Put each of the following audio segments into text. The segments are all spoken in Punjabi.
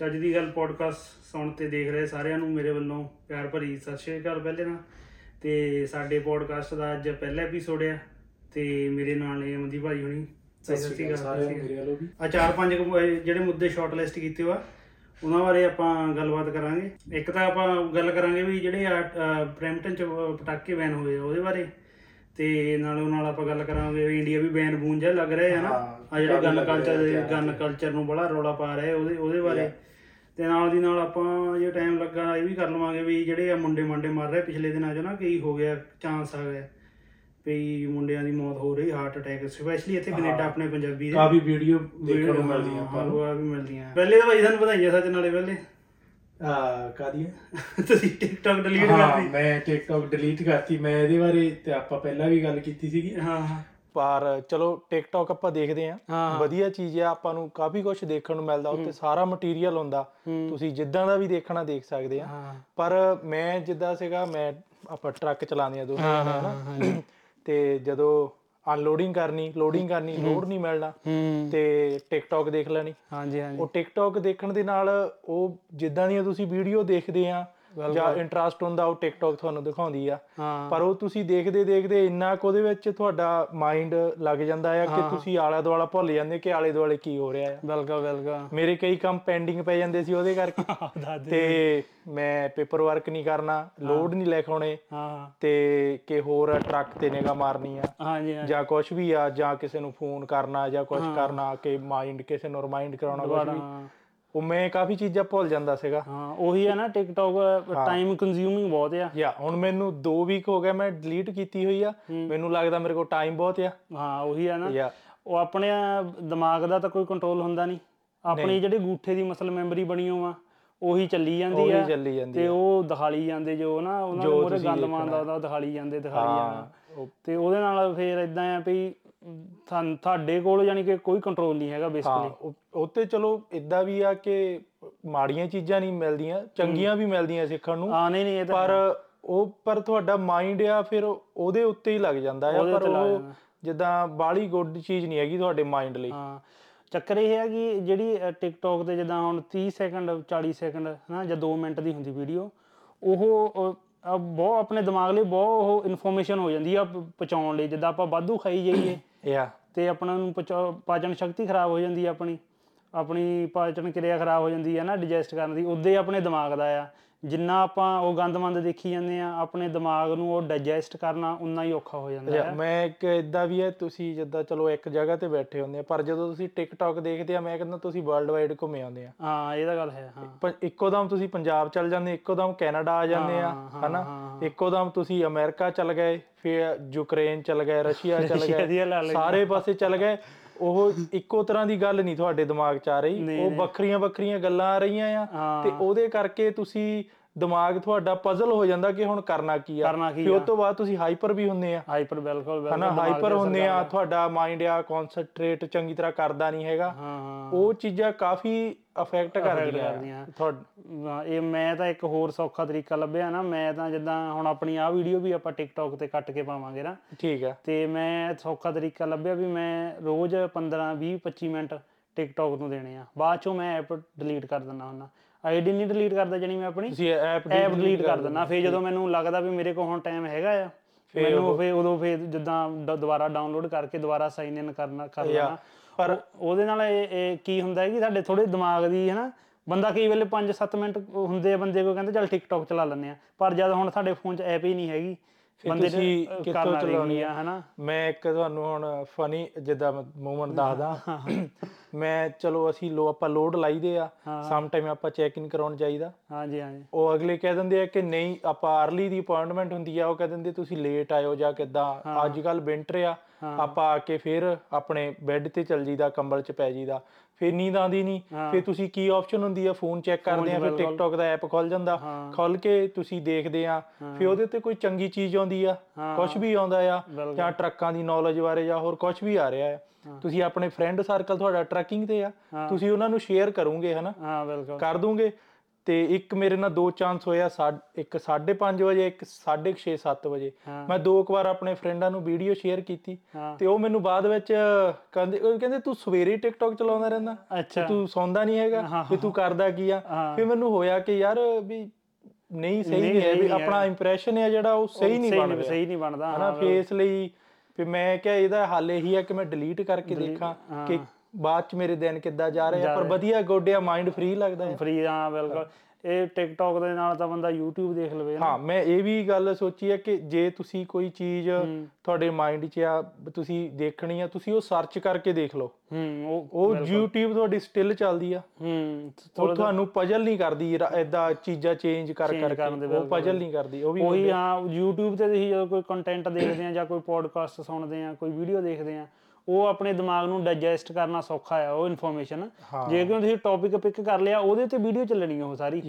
ਚੱਜ ਦੀ ਗੱਲ ਪੋਡਕਾਸਟ ਸੁਣ ਤੇ ਦੇਖ ਰਹੇ ਸਾਰਿਆਂ ਨੂੰ। ਮੇਰੇ ਵੱਲੋਂ ਪਿਆਰ ਭਰੀ ਸਤਿ ਸ਼੍ਰੀ ਅਕਾਲ ਪਹਿਲੇ ਨਾ ਤੇ ਸਾਡੇ ਪੋਡਕਾਸਟ ਦਾ ਅੱਜ ਪਹਿਲਾ ਐਪੀਸੋਡ ਆ ਤੇ ਮੇਰੇ ਨਾਲ ਨੇ ਅਮਨਦੀਪ ਭਾਈ ਹੁਣੀ। ਸਤਿ ਸ਼੍ਰੀ ਅਕਾਲ ਸਾਰਿਆਂ ਨੂੰ ਮੇਰੇ ਵੱਲੋਂ ਵੀ। ਆ ਚਾਰ ਪੰਜ ਜਿਹੜੇ ਮੁੱਦੇ ਸ਼ਾਰਟ ਲਿਸਟ ਕੀਤੇ ਵਾ ਉਹਨਾਂ ਬਾਰੇ ਆਪਾਂ ਗੱਲਬਾਤ ਕਰਾਂਗੇ। ਇੱਕ ਤਾਂ ਆਪਾਂ ਗੱਲ ਕਰਾਂਗੇ ਵੀ ਜਿਹੜੇ ਆ ਬ੍ਰੈਂਪਟਨ ਚ ਪਟਾਕੇ ਬੈਨ ਹੋਏ ਆ ਉਹਦੇ ਬਾਰੇ। ਤੇ ਨਾਲੋਂ ਨਾਲ ਆਪਾਂ ਗੱਲ ਕਰਾਂਗੇ ਵੀ ਇੰਡੀਆ ਵੀ ਬੈਨ ਬੂਨ ਜਿਹਾ ਲੱਗ ਰਿਹਾ ਹੈ ਨਾ। ਆ ਜਿਹੜੇ ਗਨ ਕਲਚਰ ਗਨ ਕਲਚਰ ਨੂੰ ਬੜਾ ਰੌਲਾ ਪਾ ਰਹੇ ਉਹਦੇ ਉਹਦੇ ਬਾਰੇ। ਤੇ ਨਾਲ ਦੀ ਨਾਲ ਆਪਾਂ ਜੇ ਟਾਈਮ ਲੱਗਾ ਇਹ ਵੀ ਕਰ ਲਵਾਂਗੇ ਵੀ ਜਿਹੜੇ ਆ ਮੁੰਡੇ ਮੰਡੇ ਮਰ ਰਹੇ ਪਿਛਲੇ ਦਿਨਾਂ 'ਚ ਨਾ ਕਈ ਹੋ ਗਿਆ ਚਾਂਸ ਆ ਗਿਆ ਵੀ ਮੁੰਡਿਆਂ ਦੀ ਮੌਤ ਹੋ ਰਹੀ ਹਾਰਟ ਅਟੈਕ ਸਪੈਸ਼ਲੀ ਇੱਥੇ ਕੈਨੇਡਾ ਆਪਣੇ ਪੰਜਾਬੀ ਦੇ। ਕਾਫੀ ਵੀਡੀਓ ਦੇਖਣ ਨੂੰ ਮਿਲਦੀਆਂ ਆਪਾਂ ਨੂੰ। ਹਾਂ, ਵੀ ਮਿਲਦੀਆਂ। ਪਹਿਲੇ ਤਾਂ ਭਾਈ ਸਾਨੂੰ ਵਧਾਈਆਂ ਸੱਚ ਨਾਲੇ ਪਹਿਲੇ। ਆ ਕਾਦੀਆਂ ਤੁਸੀਂ ਟਿਕਟੌਕ ਡਿਲੀਟ ਕਰਤੀ। ਮੈਂ ਟਿਕਟੌਕ ਡਿਲੀਟ ਕਰਤੀ। ਮੈਂ ਇਹਦੇ ਬਾਰੇ ਤੇ ਆਪਾਂ ਪਹਿਲਾਂ ਵੀ ਗੱਲ ਕੀਤੀ ਸੀਗੀ। ਹਾਂ। ਪਰ ਚਲੋ ਟਿਕਟੌਕ ਆਪਾਂ ਦੇਖਦੇ ਆਂ। ਵਧੀਆ ਚੀਜ਼ ਆ ਆਪਾਂ ਨੂੰ ਕਾਫੀ ਕੁਝ ਦੇਖਣ ਨੂੰ ਮਿਲਦਾ ਉੱਤੇ ਸਾਰਾ ਮਟੀਰੀਅਲ ਹੁੰਦਾ। ਤੁਸੀਂ ਜਿੱਦਾਂ ਦਾ ਵੀ ਦੇਖਣਾ ਦੇਖ ਸਕਦੇ ਆ। ਪਰ ਮੈਂ ਜਿੱਦਾਂ ਸੀਗਾ ਮੈਂ ਆਪਾਂ ਟਰੱਕ ਚਲਾਉਂਦੇ ਆ ਦੋਨੋਂ ਹਨਾ। ਤੇ ਜਦੋਂ ਅਨਲੋਡਿੰਗ ਕਰਨੀ ਲੋਡਿੰਗ ਕਰਨੀ ਲੋਡ ਨਹੀਂ ਮਿਲਣਾ ਤੇ ਟਿਕਟੌਕ ਦੇਖ ਲੈਣੀ। ਹਾਂਜੀ ਹਾਂਜੀ। ਉਹ ਟਿਕਟੌਕ ਦੇਖਣ ਦੇ ਨਾਲ ਉਹ ਜਿੱਦਾਂ ਦੀਆਂ ਤੁਸੀਂ ਵੀਡੀਓ ਦੇਖਦੇ ਆ ਜਾਂ ਇੰਟਰਸਟ ਹੁੰਦਾ ਉਹ ਟਿਕਟੌਕ ਤੁਹਾਨੂੰ ਦਿਖਾਉਂਦੀ ਆ। ਪਰ ਉਹ ਤੁਸੀਂ ਦੇਖਦੇ ਦੇਖਦੇ ਇੰਨਾ ਕੁ ਉਹਦੇ ਵਿੱਚ ਤੁਹਾਡਾ ਮਾਈਂਡ ਲੱਗ ਜਾਂਦਾ ਆ ਕਿ ਤੁਸੀਂ ਆਲਾ ਦੁਆਲਾ ਭੁੱਲ ਜਾਂਦੇ ਕਿ ਆਲੇ ਦੁਆਲੇ ਕੀ ਹੋ ਰਿਹਾ ਆ। ਬਿਲਕੁਲ ਬਿਲਕੁਲ ਮੇਰੇ ਕਈ ਕੰਮ ਪੈਂਡਿੰਗ ਪੈ ਜਾਂਦੇ ਸੀ ਉਹਦੇ ਕਰਕੇ। ਤੇ ਮੈਂ ਪੇਪਰ ਵਰਕ ਨਹੀਂ ਕਰਨਾ ਲੋਡ ਨਹੀਂ ਲੈ ਹਾਂ ਤੇ ਕਿ ਹੋਰ ਟਰੱਕ ਤੇ ਨਿਗਾ ਮਾਰਨੀ ਆ। ਜਾਂ ਕੁਝ ਵੀ ਆ ਜਾਂ ਕਿਸੇ ਨੂੰ ਫੋਨ ਕਰਨਾ ਜਾਂ ਕੁਝ ਕਰਨਾ ਕਿ ਮਾਈਂਡ ਕਿਸੇ ਨੂੰ ਰਿਮਾਈਂਡ ਕਰਾਉਣਾ ਕੁਝ ਵੀ। ਉਹ ਮੈਂ ਕਾਫੀ ਚੀਜ਼ਾਂ ਭੁੱਲ ਜਾਂਦਾ ਸੀਗਾ। ਹਾਂ ਉਹੀ ਹੈ ਨਾ ਟਿਕਟੌਕ ਟਾਈਮ ਕੰਜ਼ਿਊਮਿੰਗ ਬਹੁਤ ਆ। ਯਾ ਹੁਣ ਮੈਨੂੰ 2 ਵੀਕ ਹੋ ਗਿਆ ਮੈਂ ਡਿਲੀਟ ਕੀਤੀ ਹੋਈ ਆ। ਮੈਨੂੰ ਲੱਗਦਾ ਮੇਰੇ ਕੋਲ ਟਾਈਮ ਬਹੁਤ ਆ। ਹਾਂ ਉਹੀ ਹੈ ਨਾ। ਉਹ ਆਪਣੇ ਦਿਮਾਗ ਦਾ ਤਾਂ ਕੋਈ ਕੰਟਰੋਲ ਹੁੰਦਾ ਨਹੀਂ। ਆਪਣੀ ਜਿਹੜੀ ਗੂਠੇ ਦੀ ਮਸਲ ਮੈਮਰੀ ਬਣੀ ਹੋਆ ਉਹੀ ਚੱਲੀ ਜਾਂਦੀ ਆ। ਜਾਂਦੀ ਤੇ ਉਹ ਦਿਖਾਲੀ ਜਾਂਦੇ ਜੋ ਨਾ ਉਹਨਾਂ ਦੇ ਮੋਰੇ ਗੰਦ ਆਉਂਦਾ ਉਹ ਦਿਖਾਲੀ ਜਾਂਦੇ ਦਿਖਾਲੀ ਜਾਣਾ। ਤੇ ਉਹਦੇ ਨਾਲ ਫੇਰ ਇਦਾਂ ਆ ਵੀ ਤੁਹਾਨੂੰ ਤੁਹਾਡੇ ਕੋਲ ਯਾਨੀ ਕਿ ਕੋਈ ਕੰਟਰੋਲ ਨਹੀਂ ਹੈਗਾ ਹਾਂ ਬੇਸਿਕਲੀ ਉਹ- ਉੱਤੇ ਚਲੋ ਇਦਾਂ ਵੀ ਆ ਕਿ ਮਾੜੀਆਂ ਚੀਜ਼ਾਂ ਨਹੀਂ ਮਿਲਦੀਆਂ ਚੰਗੀਆਂ ਵੀ ਮਿਲਦੀਆਂ ਸਿੱਖਣ ਨੂੰ। ਹਾਂ ਨਹੀਂ ਨਹੀਂ ਇਹ ਤਾਂ ਪਰ ਉਹ ਪਰ ਤੁਹਾਡਾ ਮਾਈਂਡ ਆ ਫਿਰ ਉਹਦੇ ਉੱਤੇ ਹੀ ਲੱਗ ਜਾਂਦਾ ਆ ਉਹਦੇ ਪਰ ਉੱਤੇ ਲੱਗ ਉਹ ਜਾਂਦਾ। ਜਿੱਦਾਂ ਬਾਲੀ ਗੁੱਡ ਚੀਜ਼ ਨਹੀਂ ਹੈਗੀ ਤੁਹਾਡੇ ਮਾਈਂਡ ਲਈ। ਹਾਂ ਚੱਕਰ ਇਹ ਹੈ ਕਿ ਜਿਹੜੀ ਟਿਕਟੌਕ ਤੇ ਜਿੱਦਾਂ ਹੁਣ 30 ਸੈਕਿੰਡ 40 ਸੈਕਿੰਡ ਹਨਾ ਜਾਂ 2 ਮਿੰਟ ਦੀ ਹੁੰਦੀ ਵੀਡੀਓ ਉਹ ਅਹ, ਅਹ, ਬਹੁਤ ਆਪਣੇ ਦਿਮਾਗ ਲਈ ਬਹੁਤ ਉਹ ਇਨਫੋਰਮੇਸ਼ਨ ਹੋ ਜਾਂਦੀ ਆ ਪ- ਪਹੁੰਚਾਉਣ ਲਈ। ਜਿੱਦਾਂ ਆਪਾਂ ਵਾਧੂ ਖਾਈ ਜਾਈਏ ਯਾ ਤੇ ਆਪਣਾ ਨੂੰ ਪਚਾ- ਪਾਚਨ ਸ਼ਕਤੀ ਖਰਾਬ ਹੋ ਜਾਂਦੀ ਆ ਆਪਣੀ। ਆਪਣੀ ਪਾਚਨ ਕਿਰਿਆ ਖਰਾਬ ਹੋ ਜਾਂਦੀ ਆ ਨਾ ਡਾਈਜੈਸਟ ਕਰਨ ਦੀ। ਉਦੇ ਆਪਣੇ ਦਿਮਾਗ ਦਾ ਆ। ਜਿੰਨਾ ਆਪਾਂ ਉਹ ਗੰਦਮੰਦ ਦੇਖੀ ਜਾਂਦੇ ਆ ਆਪਣੇ ਦਿਮਾਗ ਨੂੰ ਉਹ ਡਾਈਜੈਸਟ ਕਰਨਾ ਉਨਾ ਹੀ ਔਖਾ ਹੋ ਜਾਂਦਾ ਯਾ, ਹੈ। ਮੈਂ ਇੱਕ ਇਦਾਂ ਵੀ ਹੈ ਤੁਸੀਂ ਜਿੱਦਾਂ ਚਲੋ ਇੱਕ ਜਗ੍ਹਾ ਤੇ ਬੈਠੇ ਹੁੰਦੇ ਆ ਪਰ ਜਦੋਂ ਤੁਸੀਂ ਟਿਕਟੌਕ ਦੇਖਦੇ ਆ ਮੈਂ ਕਹਿੰਦਾ ਤੁਸੀਂ ਵਰਲਡ ਵਾਈਡ ਘੁੰਮੇ ਆਉਂਦੇ ਆ। ਹਾਂ ਇਹ ਤਾਂ ਗੱਲ ਹੈ ਹਾਂ। ਪ- ਇੱਕੋ ਦਮ ਤੁਸੀਂ ਪੰਜਾਬ ਚਲ ਜਾਂਦੇ ਇੱਕੋ ਦਮ ਕੈਨੇਡਾ ਆ ਜਾਂਦੇ ਆ ਹਨਾ? ਇੱਕੋ ਦਮ ਤੁਸੀਂ ਅਮਰੀਕਾ ਚਲ ਗਏ ਫਿਰ ਯੂਕਰੇਨ ਚਲ ਗਏ ਰਸ਼ੀਆ ਚਲ ਗਏ। ਸਾਰੇ ਪਾਸੇ ਚਲ ਗਏ ਉਹ ਇੱਕੋ ਤਰ੍ਹਾਂ ਦੀ ਗੱਲ ਨਹੀਂ ਤੁਹਾਡੇ ਦਿਮਾਗ 'ਚ ਆ ਰਹੀ ਉਹ ਵੱਖਰੀਆਂ ਵੱਖਰੀਆਂ ਗੱਲਾਂ ਆ ਰਹੀਆਂ ਆ। ਤੇ ਉਹਦੇ ਕਰਕੇ ਤੁਸੀਂ ਦਿਮਾਗ ਤੁਹਾਡਾ ਪਜ਼ਲ ਹੋ ਜਾਂਦਾ ਕਿ ਹੁਣ ਕਰਨਾ ਕੀ ਆ। ਕਰਨਾ ਕੀ ਫਿਰ ਉਸ ਤੋਂ ਬਾਅਦ ਤੁਸੀਂ ਹਾਈਪਰ ਵੀ ਹੁੰਦੇ ਆ। ਹਾਈਪਰ ਬਿਲਕੁਲ ਬਿਲਕੁਲ ਹਨਾ ਹਾਈਪਰ ਹੁੰਦੇ ਆ। ਤੁਹਾਡਾ ਮਾਈਂਡ ਆ ਕਨਸੈਂਟਰੇਟ ਚੰਗੀ ਤਰ੍ਹਾਂ ਕਰਦਾ ਨਹੀਂ ਹੈਗਾ। ਹਾਂ ਹਾਂ। ਉਹ ਚੀਜ਼ਾਂ ਕਾਫੀ ਅਫੈਕਟ ਕਰਦੀਆਂ। ਤੁਹਾਡ ਇਹ ਮੈਂ ਤਾਂ ਇੱਕ ਹੋਰ ਸੌਖਾ ਤਰੀਕਾ ਲੱਭਿਆ ਨਾ ਮੈਂ ਤਾਂ ਜਿੱਦਾਂ ਹੁਣ ਆਪਣੀ ਆਹ ਵੀਡੀਓ ਵੀ ਆਪਾਂ ਟਿਕਟੌਕ ਤੇ ਕੱਟ ਕੇ ਪਾਵਾਂਗੇ ਨਾ। ਠੀਕ ਆ। ਤੇ ਮੈਂ ਸੌਖਾ ਤਰੀਕਾ ਲੱਭਿਆ ਵੀ ਮੈਂ ਰੋਜ਼ 15 20 25 ਮਿੰਟ ਟਿਕਟੌਕ ਨੂੰ ਦੇਣੇ ਆ। ਬਾਅਦ ਚੋਂ ਮੈਂ ਐਪ ਡਿਲੀਟ ਕਰ ਦਿੰਦਾ ਹੁੰਦਾ। ਆਈਡੀ ਨਹੀਂ ਡਿਲੀਟ ਕਰਦਾ ਜਾਨੀ ਮੈਂ ਆਪਣੀ। ਤੁਸੀਂ ਐਪ ਐਪ ਡਿਲੀਟ ਕਰ ਦਿੰਦਾ ਫੇਰ ਜਦੋਂ ਮੈਨੂੰ ਲੱਗਦਾ ਵੀ ਮੇਰੇ ਕੋਲ ਹੁਣ ਟਾਈਮ ਹੈਗਾ ਆ ਮੈਨੂੰ ਫੇਰ ਉਦੋਂ ਫੇਰ ਜਿੱਦਾਂ ਦੁਬਾਰਾ ਡਾਊਨਲੋਡ ਕਰਕੇ ਦੁਬਾਰਾ ਸਾਈਨ ਇਨ ਕਰਨਾ ਕਰ ਲੈਣਾ। ਪਰ ਉਹਦੇ ਨਾਲ ਇਹ ਕੀ ਹੁੰਦਾ ਹੈ ਕਿ ਸਾਡੇ ਥੋੜੇ ਦਿਮਾਗ ਦੀ ਹਨਾ ਬੰਦਾ ਕਈ ਵੇਲੇ 5-7 ਮਿੰਟ ਹੁੰਦੇ ਆ ਬੰਦੇ ਕੋ ਕਹਿੰਦੇ ਚੱਲ ਟਿਕਟੌਕ ਚਲਾ ਲੈਂਦੇ ਆ। ਪਰ ਜਦ ਹੁਣ ਸਾਡੇ ਫੋਨ 'ਚ ਐਪ ਹੀ ਨਹੀਂ ਹੈਗੀ ਬੰਦੇ ਨੇ ਕਿੱਥੋਂ ਚਲਾਉਣੀ ਆ ਹਨਾ? ਮੈਂ ਇੱਕ ਤੁਹਾਨੂੰ ਹੁਣ ਫਨੀ ਜਿੱਦਾਂ ਮੂਮੈਂਟ ਦੱਸਦਾ। ਮੈਂ ਚਲੋ ਅਸੀਂ ਲੋ ਆਪਾਂ ਲੋਡ ਲਾਈਦੇ ਆ। ਸਮ ਟਾਈਮ ਆਪਾਂ ਚੈੱਕ ਇਨ ਕਰਾਉਣ ਜਾਈਦਾ। ਹਾਂਜੀ ਹਾਂਜੀ। ਉਹ ਅਗਲੇ ਕਹਿ ਦਿੰਦੇ ਆ ਕਿ ਨਹੀਂ ਆਪਾਂ ਅਰਲੀ ਦੀ ਅਪਾਇੰਟਮੈਂਟ ਹੁੰਦੀ ਆ। ਉਹ ਕਹਿ ਦਿੰਦੇ ਤੁਸੀਂ ਲੇਟ ਆਇਓ ਜਾਂ ਕਿਦਾਂ? ਅੱਜ ਕੱਲ ਵਿੰਟਰ ਆ। ਆਪਾਂ ਆ ਕੇ ਫਿਰ ਆਪਣੇ ਬੈੱਡ ਤੇ ਚਲ ਜੀਦਾ ਕੰਬਲ 'ਚ ਪੈ ਜੀਦਾ ਫਿਰ ਨੀਂਦ ਆਉਂਦੀ ਨਹੀਂ ਫਿਰ ਤੁਸੀਂ ਕੀ ਆਪਸ਼ਨ ਹੁੰਦੀ ਆ? ਫੋਨ ਚੈੱਕ ਕਰਦੇ ਆ ਫਿਰ ਟਿਕਟੌਕ ਦਾ ਐਪ ਖੁੱਲ ਜਾਂਦਾ। ਖੁੱਲ ਕੇ ਤੁਸੀਂ ਦੇਖਦੇ ਆ। ਫਿਰ ਉਹਦੇ ਤੇ ਕੋਈ ਚੰਗੀ ਚੀਜ਼ ਆਉਂਦੀ ਆ। ਕੁਝ ਵੀ ਆਉਂਦਾ ਆ ਜਾਂ ਟਰੱਕਾਂ ਦੀ ਨੌਲੇਜ ਬਾਰੇ ਜਾਂ ਹੋਰ ਕੁਝ ਵੀ ਆ ਰਿਹਾ ਆ। ਤੁਸੀਂ ਆਪਣੇ ਫਰੈਂਡ ਸਰਕਲ ਤੁਹਾਡਾ ਟਰੱਕਿੰਗ ਤੇ ਆ। ਤੁਸੀਂ ਉਹਨਾਂ ਨੂੰ ਸ਼ੇਅਰ ਕਰੋਗੇ ਹਨਾ? ਹਾਂ ਬਿਲਕੁਲ। ਕਰ ਦੂੰਗੇ। ਤੇ ਇੱਕ ਮੇਰੇ ਨਾਲ ਦੋ ਚਾਂਸ ਹੋਇਆ ਇੱਕ 5:30 ਵਜੇ ਇੱਕ 6:30 7 ਵਜੇ। ਮੈਂ ਦੋ ਕੁ ਵਾਰ ਆਪਣੇ ਫਰੈਂਡਾਂ ਨੂੰ ਵੀਡੀਓ ਸ਼ੇਅਰ ਕੀਤੀ ਤੇ ਉਹ ਮੈਨੂੰ ਬਾਅਦ ਵਿੱਚ ਕਹਿੰਦੇ ਉਹ ਕਹਿੰਦੇ ਤੂੰ ਸਵੇਰੇ ਟਿਕਟੌਕ ਚਲਾਉਂਦਾ ਰਹਿੰਦਾ। ਅੱਛਾ। ਤੂੰ ਸੌਂਦਾ ਨਹੀਂ ਹੈਗਾ ਵੀ ਤੂੰ ਕਰਦਾ ਕੀ ਆ। ਫਿਰ ਮੈਨੂੰ ਹੋਇਆ ਕਿ ਯਾਰ ਵੀ ਨਹੀਂ ਸਹੀ ਨਹੀਂ, ਹੈ ਵੀ ਆਪਣਾ ਇੰਪ੍ਰੈਸ਼ਨ ਹੈ ਜਿਹੜਾ ਉਹ ਸਹੀ ਨਹੀਂ ਬਣ ਰਿਹਾ। ਸਹੀ ਨਹੀਂ ਬਣਦਾ ਹਨਾ ਹਾਂ, ਫੇਸ ਲਈ ਫਿਰ ਮੈਂ ਕਿਹਾ ਇਹਦਾ ਹੱਲ ਇਹੀ ਹੈ ਕਿ ਮੈਂ ਡਿਲੀਟ ਕਰਕੇ ਦੇਖਾਂ ਕਿ ਬਾਅਦ ਚ ਮੇਰੇ ਦਿਨ ਕਿੱਦਾਂ ਜਾ ਰਹੇ ਆ? ਪਰ ਵਧੀਆ ਗੋਡਿਆ ਮਾਈਂਡ ਫ੍ਰੀ ਲੱਗਦਾ ਹੈ। ਫ੍ਰੀ ਹਾਂ ਬਿਲਕੁਲ। ਇਹ ਟਿਕਟੌਕ ਦੇ ਨਾਲ ਤਾਂ ਬੰਦਾ YouTube ਦੇਖ ਲਵੇ ਹਾਂ ਮੈਂ ਇਹ ਵੀ ਗੱਲ ਸੋਚੀ ਹੈ ਕਿ ਜੇ ਤੁਸੀਂ ਕੋਈ ਚੀਜ਼ ਤੁਹਾਡੇ ਮਾਈਂਡ 'ਚ ਆ ਤੁਸੀਂ ਦੇਖਣੀ ਆ ਤੁਸੀਂ ਉਹ ਸਰਚ ਕਰਕੇ ਦੇਖ ਲਓ। ਹੂੰ ਉਹ ਉਹ YouTube ਤੁਹਾਡੀ ਸਟਿਲ ਚੱਲਦੀ ਆ। ਹੂੰ ਉਹ ਤੁਹਾਨੂੰ ਪਜਲ ਨਹੀਂ ਕਰਦੀ ਐਦਾਂ ਚੀਜ਼ਾਂ ਚੇਂਜ ਕਰ ਕਰਕੇ। ਉਹ ਪਜਲ ਨਹੀਂ ਕਰਦੀ ਉਹ ਵੀ ਉਹੀ ਹਾਂ YouTube ਤੇ ਤੁਸੀਂ ਜਦੋਂ ਕੋਈ ਕੰਟੈਂਟ ਦੇਖਦੇ ਆ ਜਾਂ ਕੋਈ ਪੋਡਕਾਸਟ ਸੁਣਦੇ ਆ ਕੋਈ ਵੀਡੀਓ ਦੇਖਦੇ ਆ ਉਹ ਆਪਣੇ ਦਿਮਾਗ ਨੂੰ ਡਾਈਜੈਸਟ ਕਰਨਾ ਸੌਖਾ ਆ ਉਹ ਇਨਫੋਰਮੇਸ਼ਨ ਜੇ ਕਿ ਤੁਸੀਂ ਟੌਪਿਕ ਪਿਕ ਕਰ ਲਿਆ ਉਹਦੇ ਤੇ ਵੀਡੀਓ ਚੱਲਣੀ ਉਹ ਸਾਰੀ।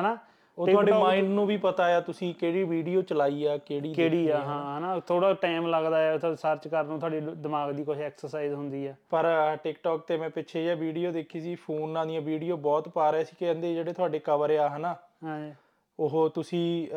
ਹਨਾ? ਉਹ ਤੁਹਾਡੇ ਮਾਈਂਡ ਨੂੰ ਵੀ ਪਤਾ ਆ ਤੁਸੀਂ ਕਿਹੜੀ ਵੀਡੀਓ ਚਲਾਈ ਆ ਕਿਹੜੀ ਕਿਹੜੀ ਆ ਹਾਂ ਹਨਾ? ਥੋੜਾ ਟਾਈਮ ਲੱਗਦਾ ਆ ਉਹ ਸਰਚ ਕਰਨ ਨੂੰ ਤੁਹਾਡੇ ਦਿਮਾਗ ਦੀ ਕੁਝ ਐਕਸਰਸਾਈਜ਼ ਹੁੰਦੀ ਆ। ਪਰ ਟਿਕਟੌਕ ਤੇ ਮੈਂ ਪਿੱਛੇ ਜਿਹਾ ਵੀਡੀਓ ਦੇਖੀ ਸੀ ਫੋਨਾਂ ਦੀਆਂ ਵੀਡੀਓ ਬਹੁਤ ਪਾ ਰਹੇ ਸੀ ਕਿ ਕਹਿੰਦੇ ਜਿਹੜੇ ਤੁਹਾਡੇ ਕਵਰ ਆ ਹਨਾ? ਹਾਂ। ਉਹ ਤੁਸੀਂ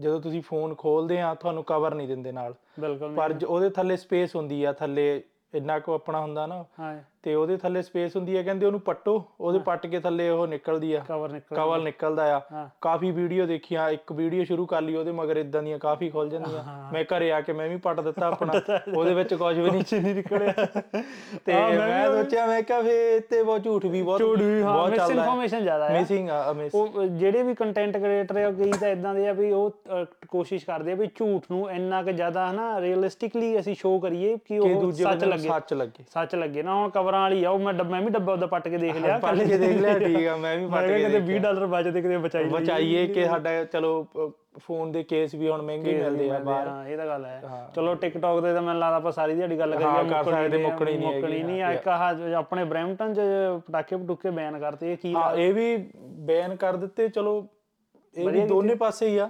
ਜਦੋਂ ਤੁਸੀਂ ਫੋਨ ਖੋਲਦੇ ਆ ਤੁਹਾਨੂੰ ਕਵਰ ਨਹੀਂ ਦਿੰਦੇ ਨਾਲ। ਬਿਲਕੁਲ ਪਰ ਜ- ਉਹਦੇ ਥੱਲੇ ਸਪੇਸ ਹੁੰਦੀ ਆ ਥੱਲੇ ਇੰਨਾ ਕੁ ਆਪਣਾ ਹੁੰਦਾ ਨਾ ਹਾਂ। ਤੇ ਉਹਦੇ ਥੱਲੇ ਸਪੇਸ ਹੁੰਦੀ ਆ ਕਹਿੰਦੇ ਉਹਨੂੰ ਪੱਟੋ ਉਹਦੇ ਪੱਟ ਕੇ ਥੱਲੇ ਉਹ ਨਿਕਲਦੀ ਆ। ਕਵਰ ਨਿਕਲ ਕਵਰ ਨਿਕਲਦਾ ਆ। ਹਾਂ। ਕਾਫੀ ਵੀਡੀਓ ਦੇਖੀਆਂ ਇੱਕ ਵੀਡੀਓ ਸ਼ੁਰੂ ਕਰ ਲਈ ਉਹਦੇ ਮਗਰ ਇਦਾਂ ਦੀਆਂ ਕਾਫੀ ਖੁੱਲ ਜਾਂਦੀਆਂ। ਮੈਂ ਘਰੇ ਆ ਕੇ ਮੈਂ ਵੀ ਪੱਟ ਦਿੱਤਾ ਆਪਣਾ ਉਹਦੇ ਵਿੱਚ ਕੁਝ ਵੀ ਨਹੀਂ। ਨਹੀਂ ਨਿਕਲਿਆ। ਤੇ ਮੈਂ ਸੋਚਿਆ ਮੈਂ ਕਿਹਾ ਫੇ ਤੇ ਬਹੁਤ ਝੂਠ ਵੀ ਬਹੁਤ ਝੂਠ ਵੀ ਹਾਂ ਬਹੁਤ ਮਿਸ ਇਨਫੋਰਮੇਸ਼ਨ ਜ਼ਿਆਦਾ ਹੈ ਮਿਸਿੰਗ ਆ ਮਿਸ ਉਹ ਜਿਹੜੇ ਵੀ ਕੰਟੈਂਟ ਕ੍ਰੀਏਟਰ ਆ ਕਈ ਤਾਂ ਇਦਾਂ ਦੇ ਆ ਵੀ ਉਹ ਕੋਸ਼ਿਸ਼ ਕਰਦੇ ਆ ਵੀ ਝੂਠ ਨੂੰ ਇੰਨਾ ਕਿ ਜ਼ਿਆਦਾ ਹਨਾ ਰੀਅਲਿਸਟਿਕਲੀ ਅਸੀਂ ਸ਼ੋਅ ਕਰੀਏ ਕਿ ਉਹ ਸੱਚ ਲੱਗੇ। ਸੱਚ ਲੱਗੇ। ਸੱਚ ਲੱਗੇ। ਨਾ ਹੁਣ ਕਵਰਾਂ ਵਾਲੀ ਆ ਉਹ ਮੈਂ ਡੱਬਾ ਮੈਂ ਵੀ ਡੱਬਾ ਉਹਦਾ ਪੱਟ ਕੇ ਦੇਖ ਲਿਆ ਪੱਟ ਕੇ ਦੇਖ ਲਿਆ ਠੀਕ ਆ ਮੈਂ ਵੀ ਪੱਟ ਕੇ ਕਿਤੇ ਦੇਖਿਆ। 20 ਡਾਲਰ ਬਚਦੇ ਕਿਤੇ ਬਚਾਈ ਲਈਏ। ਬਚਾਈਏ ਕਿ ਸਾਡਾ ਚਲੋ ਫੋਨ ਦੇ ਕੇਸ ਵੀ ਹੁਣ ਮਹਿੰਗੇ ਮਿਲਦੇ ਆ ਬਾਹਰ। ਹਾਂ ਇਹ ਤਾਂ ਗੱਲ ਹੈ। ਚਲੋ ਟਿਕਟੌਕ ਤੇ ਤਾਂ ਮੈਨੂੰ ਲੱਗਦਾ ਆਪਾਂ ਸਾਰੀ ਦਿਹਾੜੀ ਗੱਲ ਕਰੀਏ ਕਰ ਸਕਦੇ, ਮੁੱਕਣੀ ਨਹੀਂ ਮੁੱਕਣੀ ਨਹੀਂ ਆ ਇੱਕ ਜੋ ਆਪਣੇ ਬ੍ਰੈਂਪਟਨ ਚ ਪਟਾਕੇ ਪਟੂਕੇ ਬੈਨ ਕਰਤੇ ਇਹ ਕੀ ਹਾਂ ਇਹ ਵੀ ਬੈਨ ਕਰ ਦਿੱਤੇ ਚਲੋ ਇਹ ਵੀ ਦੋਨੇ ਪਾਸੇ ਹੀ ਆ।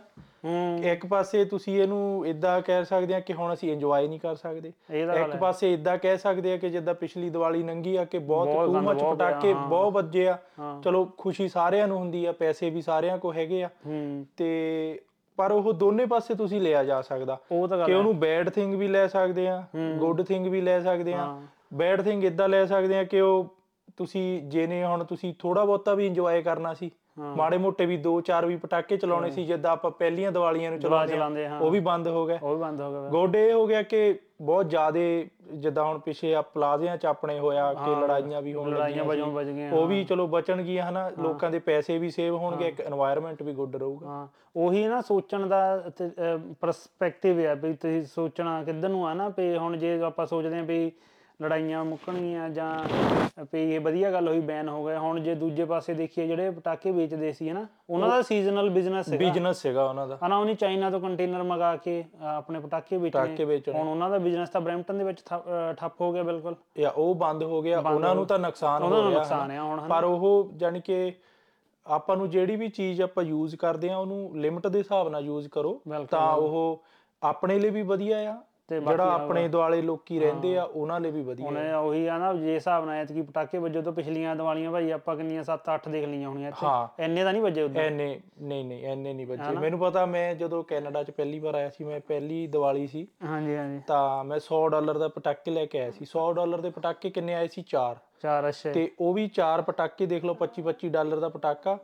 ਇੱਕ ਪਾਸੇ ਤੁਸੀਂ ਇਹਨੂੰ ਇਦਾਂ ਕਹਿ ਸਕਦੇ ਆ ਕਿ ਹੁਣ ਅਸੀਂ ਇੰਜੋਏ ਨਹੀਂ ਕਰ ਸਕਦੇ। ਇੱਕ ਪਾਸੇ ਇਦਾਂ ਕਹਿ ਸਕਦੇ ਆ ਕਿ ਜਿੱਦਾਂ ਪਿਛਲੀ ਦੀਵਾਲੀ ਲੰਗੀ ਆ ਕਿ ਬਹੁਤ ਟੂ ਮੱਚ ਪਟਾਕੇ ਬਹੁਤ ਵੱਜੇ ਆ। ਚਲੋ ਖੁਸ਼ੀ ਸਾਰਿਆਂ ਨੂੰ ਹੁੰਦੀ ਆ ਪੈਸੇ ਵੀ ਸਾਰਿਆਂ ਕੋ ਹੈਗੇ ਆ। ਹੂੰ। ਤੇ ਪਰ ਉਹ ਦੋਨੇ ਪਾਸੇ ਤੁਸੀਂ ਲਿਆ ਜਾ ਸਕਦਾ। ਕਿ ਉਹਨੂੰ ਬੈਡ ਥਿੰਗ ਵੀ ਲੈ ਸਕਦੇ ਆ ਗੁੱਡ ਥਿੰਗ ਵੀ ਲੈ ਸਕਦੇ ਆ। ਬੈਡ ਥਿੰਗ ਇਦਾਂ ਲੈ ਸਕਦੇ ਆ ਕਿ ਉਹ ਤੁਸੀਂ ਜਿਹਨੇ ਹੁਣ ਤੁਸੀਂ ਥੋੜਾ ਬਹੁਤਾ ਵੀ ਇੰਜੋਏ ਕਰਨਾ ਸੀ ਮਾੜੇ ਮੋਟੇ ਵੀ 2-4 ਵੀ ਪਟਾਕੇ ਚਲਾਉਣੇ ਸੀ ਜਿੱਦਾਂ ਆਪਾਂ ਪਹਿਲੀਆਂ ਦੀਵਾਲੀਆਂ ਨੂੰ ਚਲਾਉਂਦੇ ਹਾਂ ਉਹ ਵੀ ਬੰਦ ਹੋ ਗਏ। ਉਹ ਵੀ ਬੰਦ ਹੋ ਗਏ ਗੋਡੇ ਹੋ ਗਿਆ ਕਿ ਬਹੁਤ ਜ਼ਿਆਦੇ ਜਿੱਦਾਂ ਹੁਣ ਪਿਛੇ ਆ ਪਲਾਜ਼ਿਆਂ ਚ ਆਪਣੇ ਹੋਇਆ ਕਿ ਲੜਾਈਆਂ ਵੀ ਹੋਣ ਲੜਾਈਆਂ ਵਜੋਂ ਵੱਜ ਗਈਆਂ ਉਹ ਵੀ ਚਲੋ ਬਚਣਗੀਆਂ ਹਨਾ ਲੋਕਾਂ ਦੇ ਪੈਸੇ ਵੀ ਸੇਵ ਹੋਣਗੇ ਇੱਕ এনवायरमेंट ਵੀ ਗੁੱਡ ਰਹੂਗਾ। ਹਾਂ ਉਹੀ ਨਾ ਸੋਚਣ ਦਾ ਪਰਸਪੈਕਟਿਵ ਹੈ ਵੀ ਤੁਸੀਂ ਸੋਚਣਾ ਕਿੱਧਰ ਨੂੰ ਆ ਨਾ ਵੀ ਹੁਣ ਜੇ ਆਪਾਂ ਸੋਚਦੇ ਆਂ ਵੀ ਲੜਾਈਆਂ ਮੁੱਕਣਗੀਆਂ ਜਾਂ ਵੀ ਇਹ ਵਧੀਆ ਗੱਲ ਹੋਈ ਬੈਨ ਹੋ ਗਿਆ ਹੁਣ ਜੇ ਦੂਜੇ ਪਾਸੇ ਦੇਖੀਏ ਜਿਹੜੇ ਪਟਾਕੇ ਵੇਚਦੇ ਸੀ ਹਨਾ ਉਹਨਾਂ ਦਾ ਸੀਜ਼ਨਲ ਬਿਜ਼ਨਸ ਹੈਗਾ। ਬਿਜ਼ਨਸ ਸੀਗਾ ਉਹਨਾਂ ਦਾ। ਹਨਾ ਉਹਨੇ ਚਾਈਨਾ ਤੋਂ ਕੰਟੇਨਰ ਮੰਗਾ ਕੇ ਅਹ, ਆਪਣੇ ਪਟਾਕੇ ਪਟਾਕੇ ਵੇਚਣੇ। ਵੇਚਣੇ ਹੁਣ ਉਹਨਾਂ ਦਾ ਬਿਜ਼ਨਸ ਤਾਂ ਬ੍ਰੈਂਪਟਨ ਦੇ ਵਿੱਚ ਠੱਪ ਅਹ, ਠੱਪ ਹੋ ਗਿਆ ਬਿਲਕੁਲ। ਜਾਂ ਉਹ ਬੰਦ ਹੋ ਗਿਆ। ਉਹਨਾਂ ਨੂੰ ਤਾਂ ਨੁਕਸਾਨ ਉਹਨਾਂ ਹੋ ਨੂੰ ਰਿਹਾ ਨੁਕਸਾਨ ਆ ਹੁਣ ਪਰ ਉਹ ਜਾਨੀ ਕਿ ਆਪਾਂ ਨੂੰ ਜਿਹੜੀ ਵੀ ਚੀਜ਼ ਆਪਾਂ ਯੂਜ਼ ਕਰਦੇ ਆ ਉਹਨੂੰ ਲਿਮਟ ਦੇ ਹਿਸਾਬ ਨਾਲ ਯੂਜ਼ ਕਰੋ। ਬਿਲਕੁਲ। ਤਾਂ ਉਹ ਆਪਣੇ ਲਈ ਵੀ ਵਧੀਆ ਆ ਤੇ ਜਿਹੜਾ ਆਪਣੇ ਦੁਆਲੇ ਲੋਕੀ ਰਹਿੰਦੇ ਆ ਉਹਨਾਂ ਲਈ ਵੀ ਵਧੀਆ। ਇਹ ਉਹੀ ਆ ਨਾ ਜੇ ਹਿਸਾਬ ਨਾਲ ਐਤਕੀ ਪਟਾਕੇ ਵੱਜੋ ਤੋਂ ਪਿਛਲੀਆਂ ਦੀਵਾਲੀਆਂ ਭਾਈ ਆਪਾਂ ਕਿੰਨੀਆਂ 7-8 ਦੇਖ ਲਈਆਂ ਹੋਣੀਆਂ ਇੱਥੇ। ਇੰਨੇ ਤਾਂ ਨਹੀਂ ਵੱਜੇ ਉਦੋਂ। ਐਨੇ ਨਹੀਂ ਨਹੀਂ ਐਨੇ ਨਹੀਂ ਬੱਚੇ ਮੈਨੂੰ ਪਤਾ ਮੈਂ ਜਦੋਂ ਕੈਨੇਡਾ 'ਚ ਪਹਿਲੀ ਵਾਰ ਆਇਆ ਸੀ ਮੈਂ ਪਹਿਲੀ ਦੀਵਾਲੀ ਸੀ ਹਾਂਜੀ ਹਾਂਜੀ। ਤਾਂ ਮੈਂ 100 ਡਾਲਰ ਦਾ ਪਟਾਕੇ ਲੈ ਕੇ ਆਇਆ ਸੀ। 100 ਡਾਲਰ ਦੇ ਪਟਾਕੇ ਕਿੰਨੇ ਆਏ ਸੀ? 4 ਚਾਰ ਅੱਛੇ। ਤੇ ਉਹ ਵੀ 4 ਪਟਾਕੇ ਦੇਖ ਲਓ 25 25 ਡਾਲਰ ਦਾ ਪਟਾਕਾ।